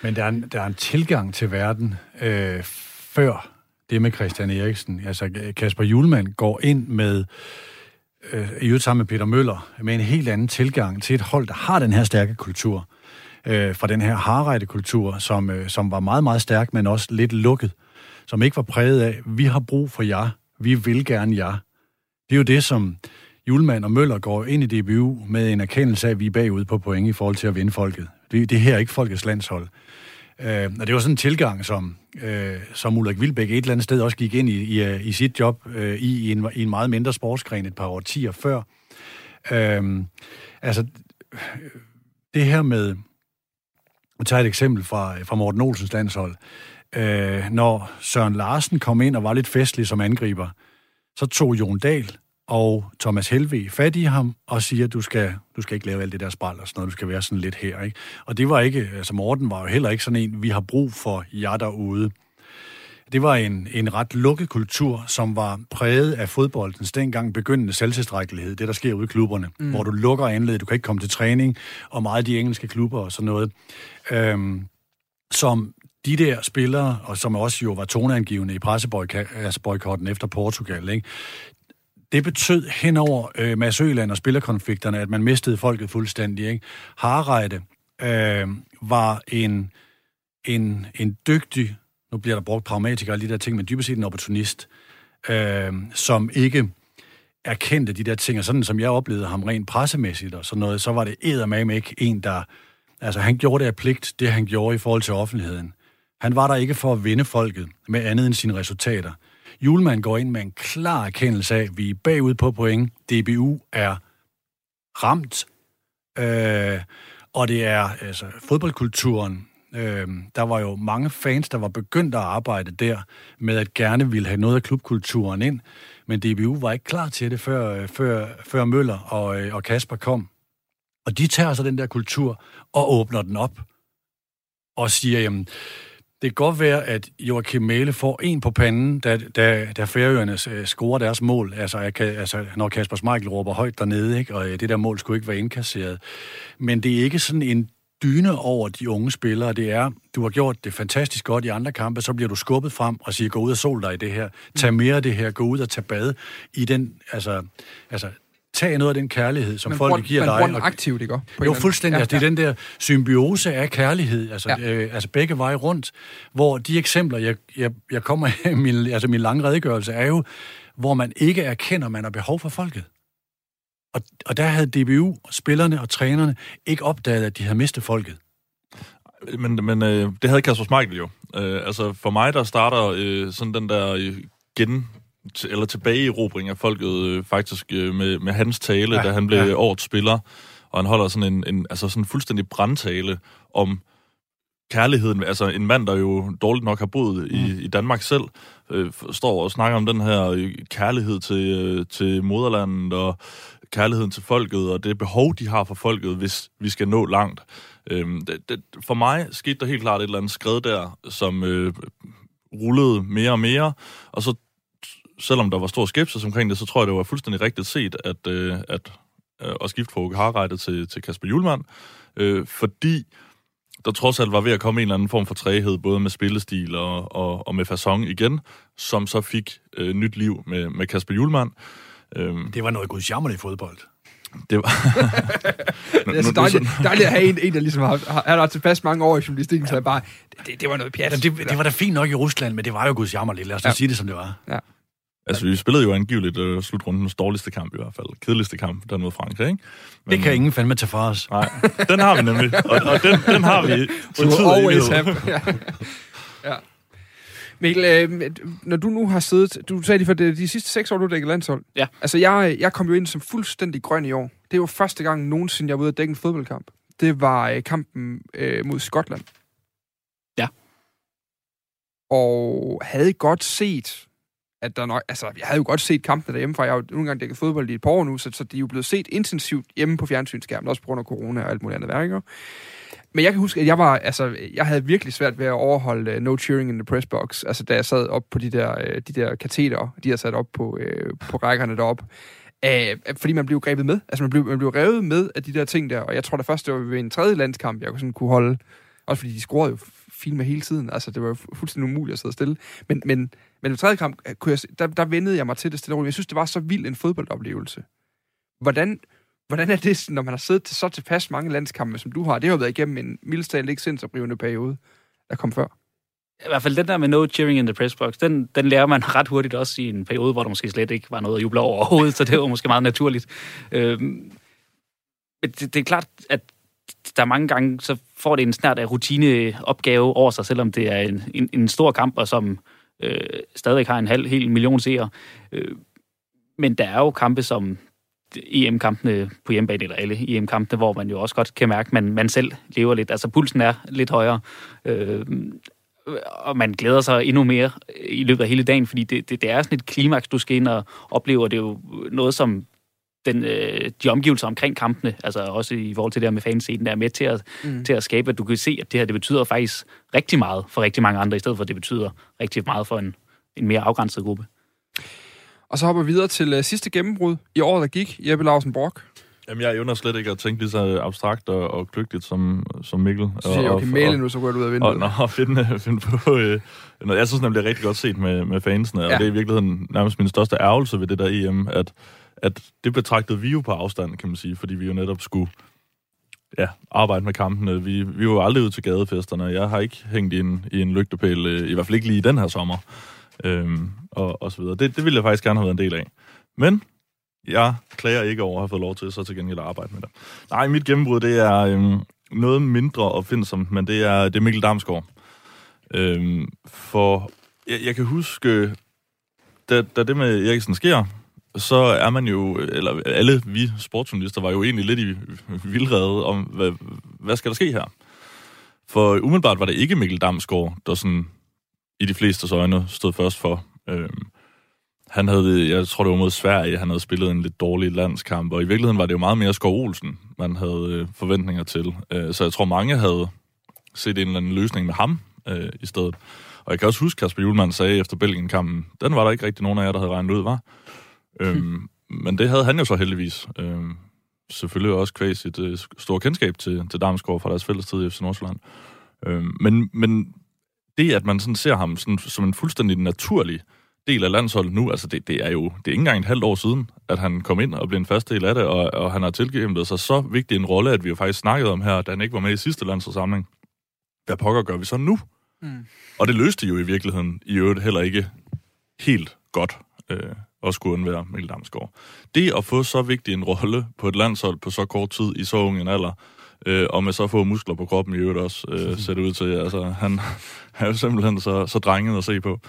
men der er, en, der er en tilgang til verden øh, før det med Christian Eriksen. Altså Kasper Julemand går ind med, øh, i øvrigt sammen med Peter Møller, med en helt anden tilgang til et hold, der har den her stærke kultur. Øh, fra den her harrejde-kultur, som, øh, som var meget, meget stærk, men også lidt lukket. Som ikke var præget af, vi har brug for jer, vi vil gerne jer. Det er jo det, som Julemand og Møller går ind i DBU med en erkendelse af, at vi er bagud på point i forhold til at vinde folket. Det, det her er ikke folkets landshold. Øh, og det var sådan en tilgang, som, øh, som Ulrik Vilbæk et eller andet sted også gik ind i, i, øh, i sit job øh, i, i, en, i en meget mindre sportsgren et par årtier før. Øh, altså, det her med, Nu tager et eksempel fra, fra Morten Olsens landshold. Øh, når Søren Larsen kom ind og var lidt festlig som angriber, så tog Jon Dahl og Thomas Helve fat i ham og siger, du skal, du skal ikke lave alt det der spral og sådan noget, du skal være sådan lidt her. Ikke? Og det var ikke, altså Morten var jo heller ikke sådan en, vi har brug for jer derude. Det var en, en ret lukket kultur, som var præget af fodboldens dengang begyndende selvtilstrækkelighed, det der sker ude i klubberne, mm. hvor du lukker anledet, du kan ikke komme til træning, og meget af de engelske klubber og sådan noget, øhm, som de der spillere, og som også jo var toneangivende i presseboykotten efter Portugal, ikke? Det betød henover øh, Mads Øland og spillerkonflikterne, at man mistede folket fuldstændig. Ikke? Harreide øh, var en, en, en dygtig, nu bliver der brugt pragmatiker og de der ting, men dybest set en opportunist, øh, som ikke erkendte de der ting, og sådan som jeg oplevede ham rent pressemæssigt og sådan noget, så var det eddermame ikke en, der... Altså, han gjorde det af pligt, det han gjorde i forhold til offentligheden. Han var der ikke for at vinde folket med andet end sine resultater. Julemand går ind med en klar erkendelse af, at vi er bagud på point. DBU er ramt. Øh, og det er altså, fodboldkulturen. Øh, der var jo mange fans, der var begyndt at arbejde der med at gerne ville have noget af klubkulturen ind. Men DBU var ikke klar til det, før, øh, før, før Møller og, øh, og Kasper kom. Og de tager så den der kultur og åbner den op og siger, jamen, det kan godt være, at Joachim Mæle får en på panden, da, da, da færøerne øh, scorer deres mål. Altså, jeg kan, altså, når Kasper Schmeichel råber højt dernede, ikke? og øh, det der mål skulle ikke være indkasseret. Men det er ikke sådan en dyne over de unge spillere. Det er, du har gjort det fantastisk godt i andre kampe, så bliver du skubbet frem og siger, gå ud og sol dig i det her. Tag mere af det her, gå ud og tag bad i den, altså, altså tag noget af den kærlighed, som Man folk bruger, giver man dig. bruger den og- aktivt, ikke? På jo, fuldstændig. Ja, altså, det er den der symbiose af kærlighed, altså, Ja. øh, altså begge veje rundt, hvor de eksempler, jeg, jeg, jeg kommer (laughs) i min, altså min lange redegørelse, er jo, hvor man ikke erkender, at man har behov for folket. Og, og der havde DBU, spillerne og trænerne ikke opdaget, at de havde mistet folket. Men, men øh, det havde Kasper Schmeichel jo. Øh, altså for mig, der starter øh, sådan den der øh, gen eller tilbageerobring af folket øh, faktisk øh, med, med hans tale, ja, da han blev ja. årets spiller, og han holder sådan en, en altså sådan en fuldstændig brandtale om kærligheden, altså en mand, der jo dårligt nok har boet i, Mm. i Danmark selv, øh, står og snakker om den her øh, kærlighed til, øh, til moderlandet og kærligheden til folket og det behov, de har for folket, hvis vi skal nå langt. Øhm, det, det, for mig skete der helt klart et eller andet skred der, som øh, rullede mere og mere, og så selvom der var stor skepsis omkring det, så tror jeg, det var fuldstændig rigtigt set, at, øh, at øh, at skifte fra Åke Harreide til, til Kasper Julemand, øh, fordi der trods alt var ved at komme en eller anden form for træhed, både med spillestil og, og, og med fasong igen, som så fik øh, nyt liv med, med Kasper Julemand. Øhm, Det var noget gudsjammerligt i fodbold. det var... (laughs) Det er så dejligt, dejligt at have en, en der ligesom har, har, har tilpas mange år i journalistikken, så jeg bare, det, det, var noget pjat. Jamen, det, det var da fint nok i Rusland, men det var jo gudsjammerligt. Lad os Ja. ja. sige det, som det var. Altså, vi spillede jo angiveligt øh, slutrundens dårligste kamp i hvert fald. Kedeligste kamp, den mod Frankrig, ikke? Men, Det kan ingen fandme tage fra os. Nej, den har vi nemlig. Og, og den, den har vi (laughs) til tid always (laughs) have. ja. ja. Mikkel, øh, når du nu har siddet, du sagde lige for det, de sidste seks år, du har dækket landshold. Ja. Altså, jeg, jeg kom jo ind som fuldstændig grøn i år. Det var første gang nogensinde, jeg var ude at dække en fodboldkamp. Det var øh, kampen øh, mod Skotland. Ja. Og havde godt set, at der nok, altså, jeg havde jo godt set kampene derhjemme, for jeg har jo nogle gange dækket fodbold i et par år nu, så, så de er jo blevet set intensivt hjemme på fjernsynsskærmen, også på grund af corona og alt muligt andet værker. Men jeg kan huske, at jeg var, altså, jeg havde virkelig svært ved at overholde uh, no cheering in the press box, altså da jeg sad op på de der, uh, de der kateter, de har sat op på, uh, på rækkerne deroppe. Uh, fordi man blev grebet med. Altså man blev, man blev revet med af de der ting der, og jeg tror da først, det var ved en tredje landskamp, jeg kunne sådan kunne holde, også fordi de scorede jo filme hele tiden, altså det var fuldstændig umuligt at sidde stille. Men, men, men ved tredje kamp, øh, kunne jeg, der, der vendede jeg mig til det stille og roligt. Jeg synes, det var så vild en fodboldoplevelse. Hvordan, hvordan er det, når man har siddet til så tilpas mange landskampe, som du har? Det har jo været igennem en mildestalt ikke sindsoprivende periode, der kom før. I hvert fald den der med no cheering in the press box, den, den lærer man ret hurtigt også i en periode, hvor der måske slet ikke var noget at juble over overhovedet, så det var måske meget naturligt. Øhm, men det, det er klart, at der mange gange, så får det en snært af rutineopgave over sig, selvom det er en, en, en stor kamp, og som øh, stadig har en halv hel million seere. Øh, men der er jo kampe som EM-kampene på hjemmebane, eller alle EM-kampene, hvor man jo også godt kan mærke, at man, man selv lever lidt. Altså pulsen er lidt højere. Øh, og man glæder sig endnu mere i løbet af hele dagen, fordi det, det, det er sådan et klimaks, du skal ind og opleve, og det er jo noget, som den, øh, de omgivelser omkring kampene, altså også i forhold til det her med fanscenen, der er med til at, Mm. til at skabe, at du kan se, at det her, det betyder faktisk rigtig meget for rigtig mange andre, i stedet for at det betyder rigtig meget for en, en mere afgrænset gruppe. Og så hopper vi videre til uh, sidste gennembrud i året, der gik. Jeppe Lausen Brock. Jamen, jeg evner slet ikke at tænke lige så abstrakt og, og kløgtigt som, som Mikkel. Så siger jeg, og, okay, og, male nu, så går du ud af vinduet. og, og (laughs) finde, finde på øh, noget. Jeg synes nemlig, det er rigtig godt set med, med fansene. Ja. og det er i virkeligheden nærmest min største ærgelse ved det der EM, at, at det betragtede vi jo på afstand, kan man sige, fordi vi jo netop skulle ja, arbejde med kampene. Vi, vi var jo aldrig ude til gadefesterne. Jeg har ikke hængt i en, i en lygtepæl, øh, i hvert fald ikke lige i den her sommer, øhm, og, og så videre. Det, det ville jeg faktisk gerne have været en del af. Men jeg klager ikke over at have fået lov til så til gengæld at arbejde med det. Nej, mit gennembrud, det er øhm, noget mindre opfindsomt, men det er, det er Mikkel Damsgaard. Øhm, for jeg, jeg kan huske, da, da det med Eriksen sker, så er man jo, eller alle vi sportsjournalister var jo egentlig lidt i vildrede om, hvad, hvad skal der ske her? For umiddelbart var det ikke Mikkel Damsgaard, der sådan i de fleste øjne stod først for. Øhm, han havde, jeg tror det var mod Sverige, han havde spillet en lidt dårlig landskamp, og i virkeligheden var det jo meget mere Skov Olsen, man havde øh, forventninger til. Øh, så jeg tror, mange havde set en eller anden løsning med ham øh, i stedet. Og jeg kan også huske, Kasper Julemand sagde efter Belgien-kampen, den var der ikke rigtig nogen af jer, der havde regnet ud, var. Øhm, men det havde han jo så heldigvis. Øhm, selvfølgelig også kvæg sit øh, store kendskab til, til Damsgaard fra deres fælles tid i FC Nordsjælland. Øhm, men, men det, at man sådan ser ham sådan, som en fuldstændig naturlig del af landsholdet nu, altså det, det er jo det er ikke engang et halvt år siden, at han kom ind og blev en fast del af det, og, og han har tilgivet sig så vigtig en rolle, at vi jo faktisk snakkede om her, da han ikke var med i sidste landsforsamling. Hvad pokker gør vi så nu? Mm. Og det løste jo i virkeligheden i øvrigt heller ikke helt godt øh, at skulle undvære Mikkel Damsgaard. Det at få så vigtig en rolle på et landshold på så kort tid i så ung en alder, øh, og med så få muskler på kroppen i øvrigt også, øh, ser det ud til. Altså, han (laughs) er jo simpelthen så, så drenget at se på.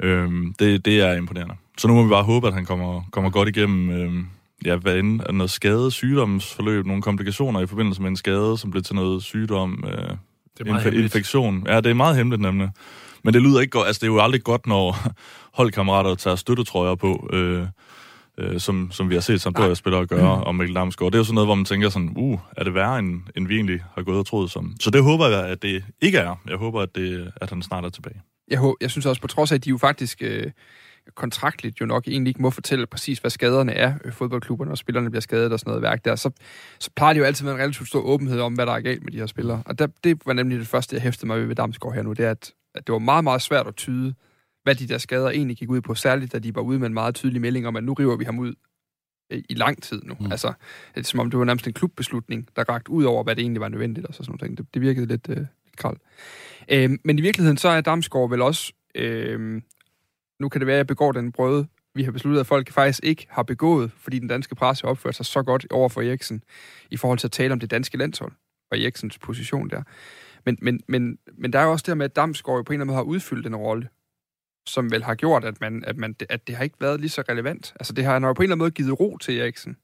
Øh, det, det er imponerende. Så nu må vi bare håbe, at han kommer, kommer godt igennem, øh, ja, hvad end, noget skade, sygdomsforløb, nogle komplikationer i forbindelse med en skade, som blev til noget sygdom, øh, Det er meget inf- hemmeligt. infektion. Ja, det er meget hemmeligt nemlig. Men det lyder ikke godt. Altså, det er jo aldrig godt, når holdkammerater tager støttetrøjer på, øh, øh, som, som vi har set Sampdoria-spillere gøre, mm. og Mikkel Damsgaard. Det er jo sådan noget, hvor man tænker sådan, uh, er det værre, end, end vi egentlig har gået og troet som. Så det håber jeg, at det ikke er. Jeg håber, at, det, at han snart er tilbage. Jeg, hå- jeg synes også, på trods af, at de jo faktisk øh, kontraktligt jo nok egentlig ikke må fortælle præcis, hvad skaderne er, øh, fodboldklubberne, og spillerne bliver skadet og sådan noget værk der, så, så plejer det jo altid at være en relativt stor åbenhed om, hvad der er galt med de her spillere. Og der, det var nemlig det første, jeg hæftede mig ved ved Damsgaard her nu, det er, at, at det var meget, meget svært at tyde, hvad de der skader egentlig gik ud på, særligt da de var ude med en meget tydelig melding om, at nu river vi ham ud øh, i lang tid nu. Mm. Altså, det er som om det var nærmest en klubbeslutning, der rakt ud over, hvad det egentlig var nødvendigt, og så sådan noget. Det, det virkede lidt, øh, lidt krald. Øh, men i virkeligheden, så er Damsgaard vel også, øh, nu kan det være, at jeg begår den brøde, vi har besluttet, at folk faktisk ikke har begået, fordi den danske presse opført sig så godt over for Eriksen, i forhold til at tale om det danske landshold, og Eriksens position der. Men, men, men, men der er jo også det her med, at Damsgaard jo på en eller anden måde har udfyldt en rolle, som vel har gjort, at, man, at, man, at det har ikke været lige så relevant. Altså det har han har jo på en eller anden måde givet ro til Eriksen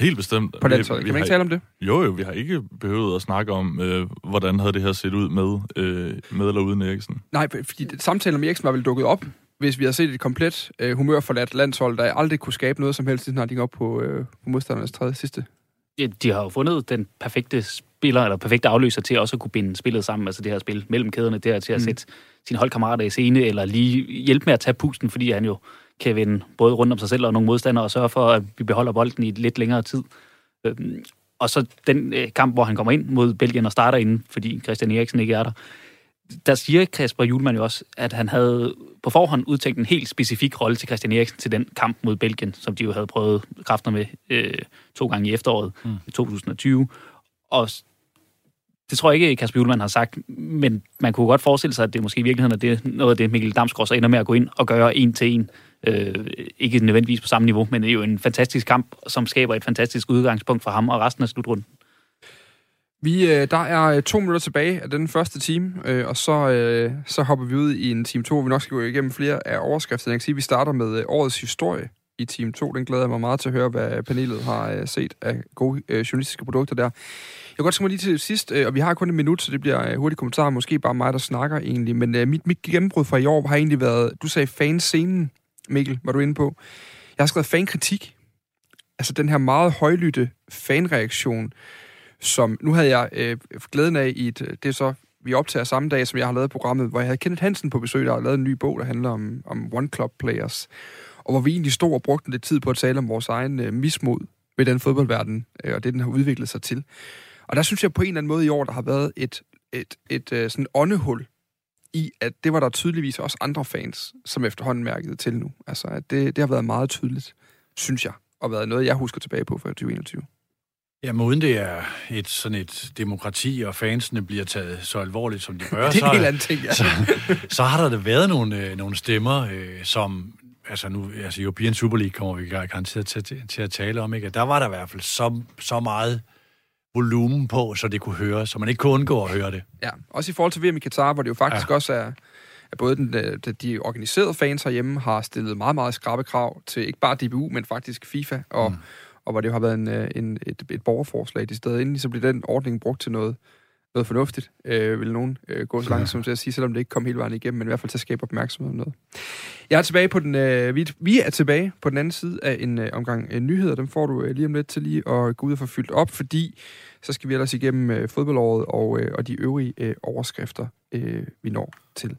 Helt bestemt. på Vi- landsholdet. vi Kan man har ikke tale om det? Jo, jo, vi har ikke behøvet at snakke om, øh, hvordan havde det her set ud med, øh, med eller uden Eriksen. Nej, fordi det- samtalen om Eriksen var vel dukket op, hvis vi har set et komplet øh, humørforladt landshold, der aldrig kunne skabe noget som helst, siden han gik op på, øh, på modstandernes tredje sidste. Ja, de har jo fundet den perfekte spiller, eller perfekte afløser til også at kunne binde spillet sammen, altså det her spil mellem kæderne, det her til at Mm. sætte sine holdkammerater i scene, eller lige hjælpe med at tage pusten, fordi han jo kan vende både rundt om sig selv og nogle modstandere, og sørge for, at vi beholder bolden i lidt længere tid. Øhm, Og så den øh, kamp, hvor han kommer ind mod Belgien og starter inden, fordi Christian Eriksen ikke er der. Der siger Kasper Julemand jo også, at han havde på forhånd udtænkt en helt specifik rolle til Christian Eriksen til den kamp mod Belgien, som de jo havde prøvet kræfter med øh, to gange i efteråret mm. 2020. Og det tror jeg ikke, Kasper Julemand har sagt, men man kunne godt forestille sig, at det måske i virkeligheden er det, noget af det, Mikkel Damsgaard så ender med at gå ind og gøre en til en. Øh, ikke nødvendigvis på samme niveau, men det er jo en fantastisk kamp, som skaber et fantastisk udgangspunkt for ham og resten af slutrunden. Vi, øh, der er øh, to minutter tilbage af den første time, øh, og så, så hopper vi ud i en time 2, hvor vi nok skal gå igennem flere af overskrifterne. Jeg kan sige, at vi starter med årets historie i time 2. Den glæder jeg mig meget til at høre, hvad panelet har set af gode journalistiske produkter der. Jeg godt tænke mig lige til sidst, øh, og vi har kun et minut, så det bliver øh, hurtigt hurtige kommentarer, måske bare mig, der snakker egentlig, men øh, mit, mit gennembrud fra i år har egentlig været, du sagde fanscenen, Mikkel, var du inde på. Jeg har skrevet fankritik. Altså den her meget højlytte fanreaktion, som nu havde jeg øh, glæden af i et, det er så, vi optager samme dag, som jeg har lavet programmet, hvor jeg havde Kenneth Hansen på besøg, der har lavet en ny bog, der handler om, om One Club Players, og hvor vi egentlig stod og brugte lidt tid på at tale om vores egen øh, mismod ved den fodboldverden, øh, og det, den har udviklet sig til. Og der synes jeg på en eller anden måde i år, der har været et, et, et øh, sådan åndehul i, at det var der tydeligvis også andre fans, som efterhånden mærkede til nu. Altså, at det, det har været meget tydeligt, synes jeg, og været noget, jeg husker tilbage på fra 2021. Jamen uden det er et sådan et demokrati, og fansene bliver taget så alvorligt, som de (laughs) bør, det er så, en helt anden ting, ja. (laughs) så, så har der da været nogle, øh, nogle stemmer, øh, som altså nu, altså European Super League kommer vi garanteret til, til, til at tale om, ikke? Der var der i hvert fald så, så meget volumen på, så det kunne høre, så man ikke kunne undgå at høre det. Ja, også i forhold til VM i Katar, hvor det jo faktisk ja. også er, at både den, øh, de, de organiserede fans herhjemme har stillet meget, meget skrabe krav til ikke bare DBU, men faktisk FIFA, og, mm. og hvor det jo har været en, øh, en, et, et borgerforslag de steder inden, så bliver den ordning brugt til noget noget fornuftigt, øh, vil nogen øh, gå så langt som til at sige, selvom det ikke kom hele vejen igennem, men i hvert fald til at skabe opmærksomhed om noget. Jeg er tilbage på den, øh, vi, vi er tilbage på den anden side af en øh, omgang øh, nyheder. Dem får du øh, lige om lidt til lige at gå ud og få fyldt op, fordi så skal vi ellers igennem øh, fodboldåret og, øh, og de øvrige øh, overskrifter, øh, vi når til.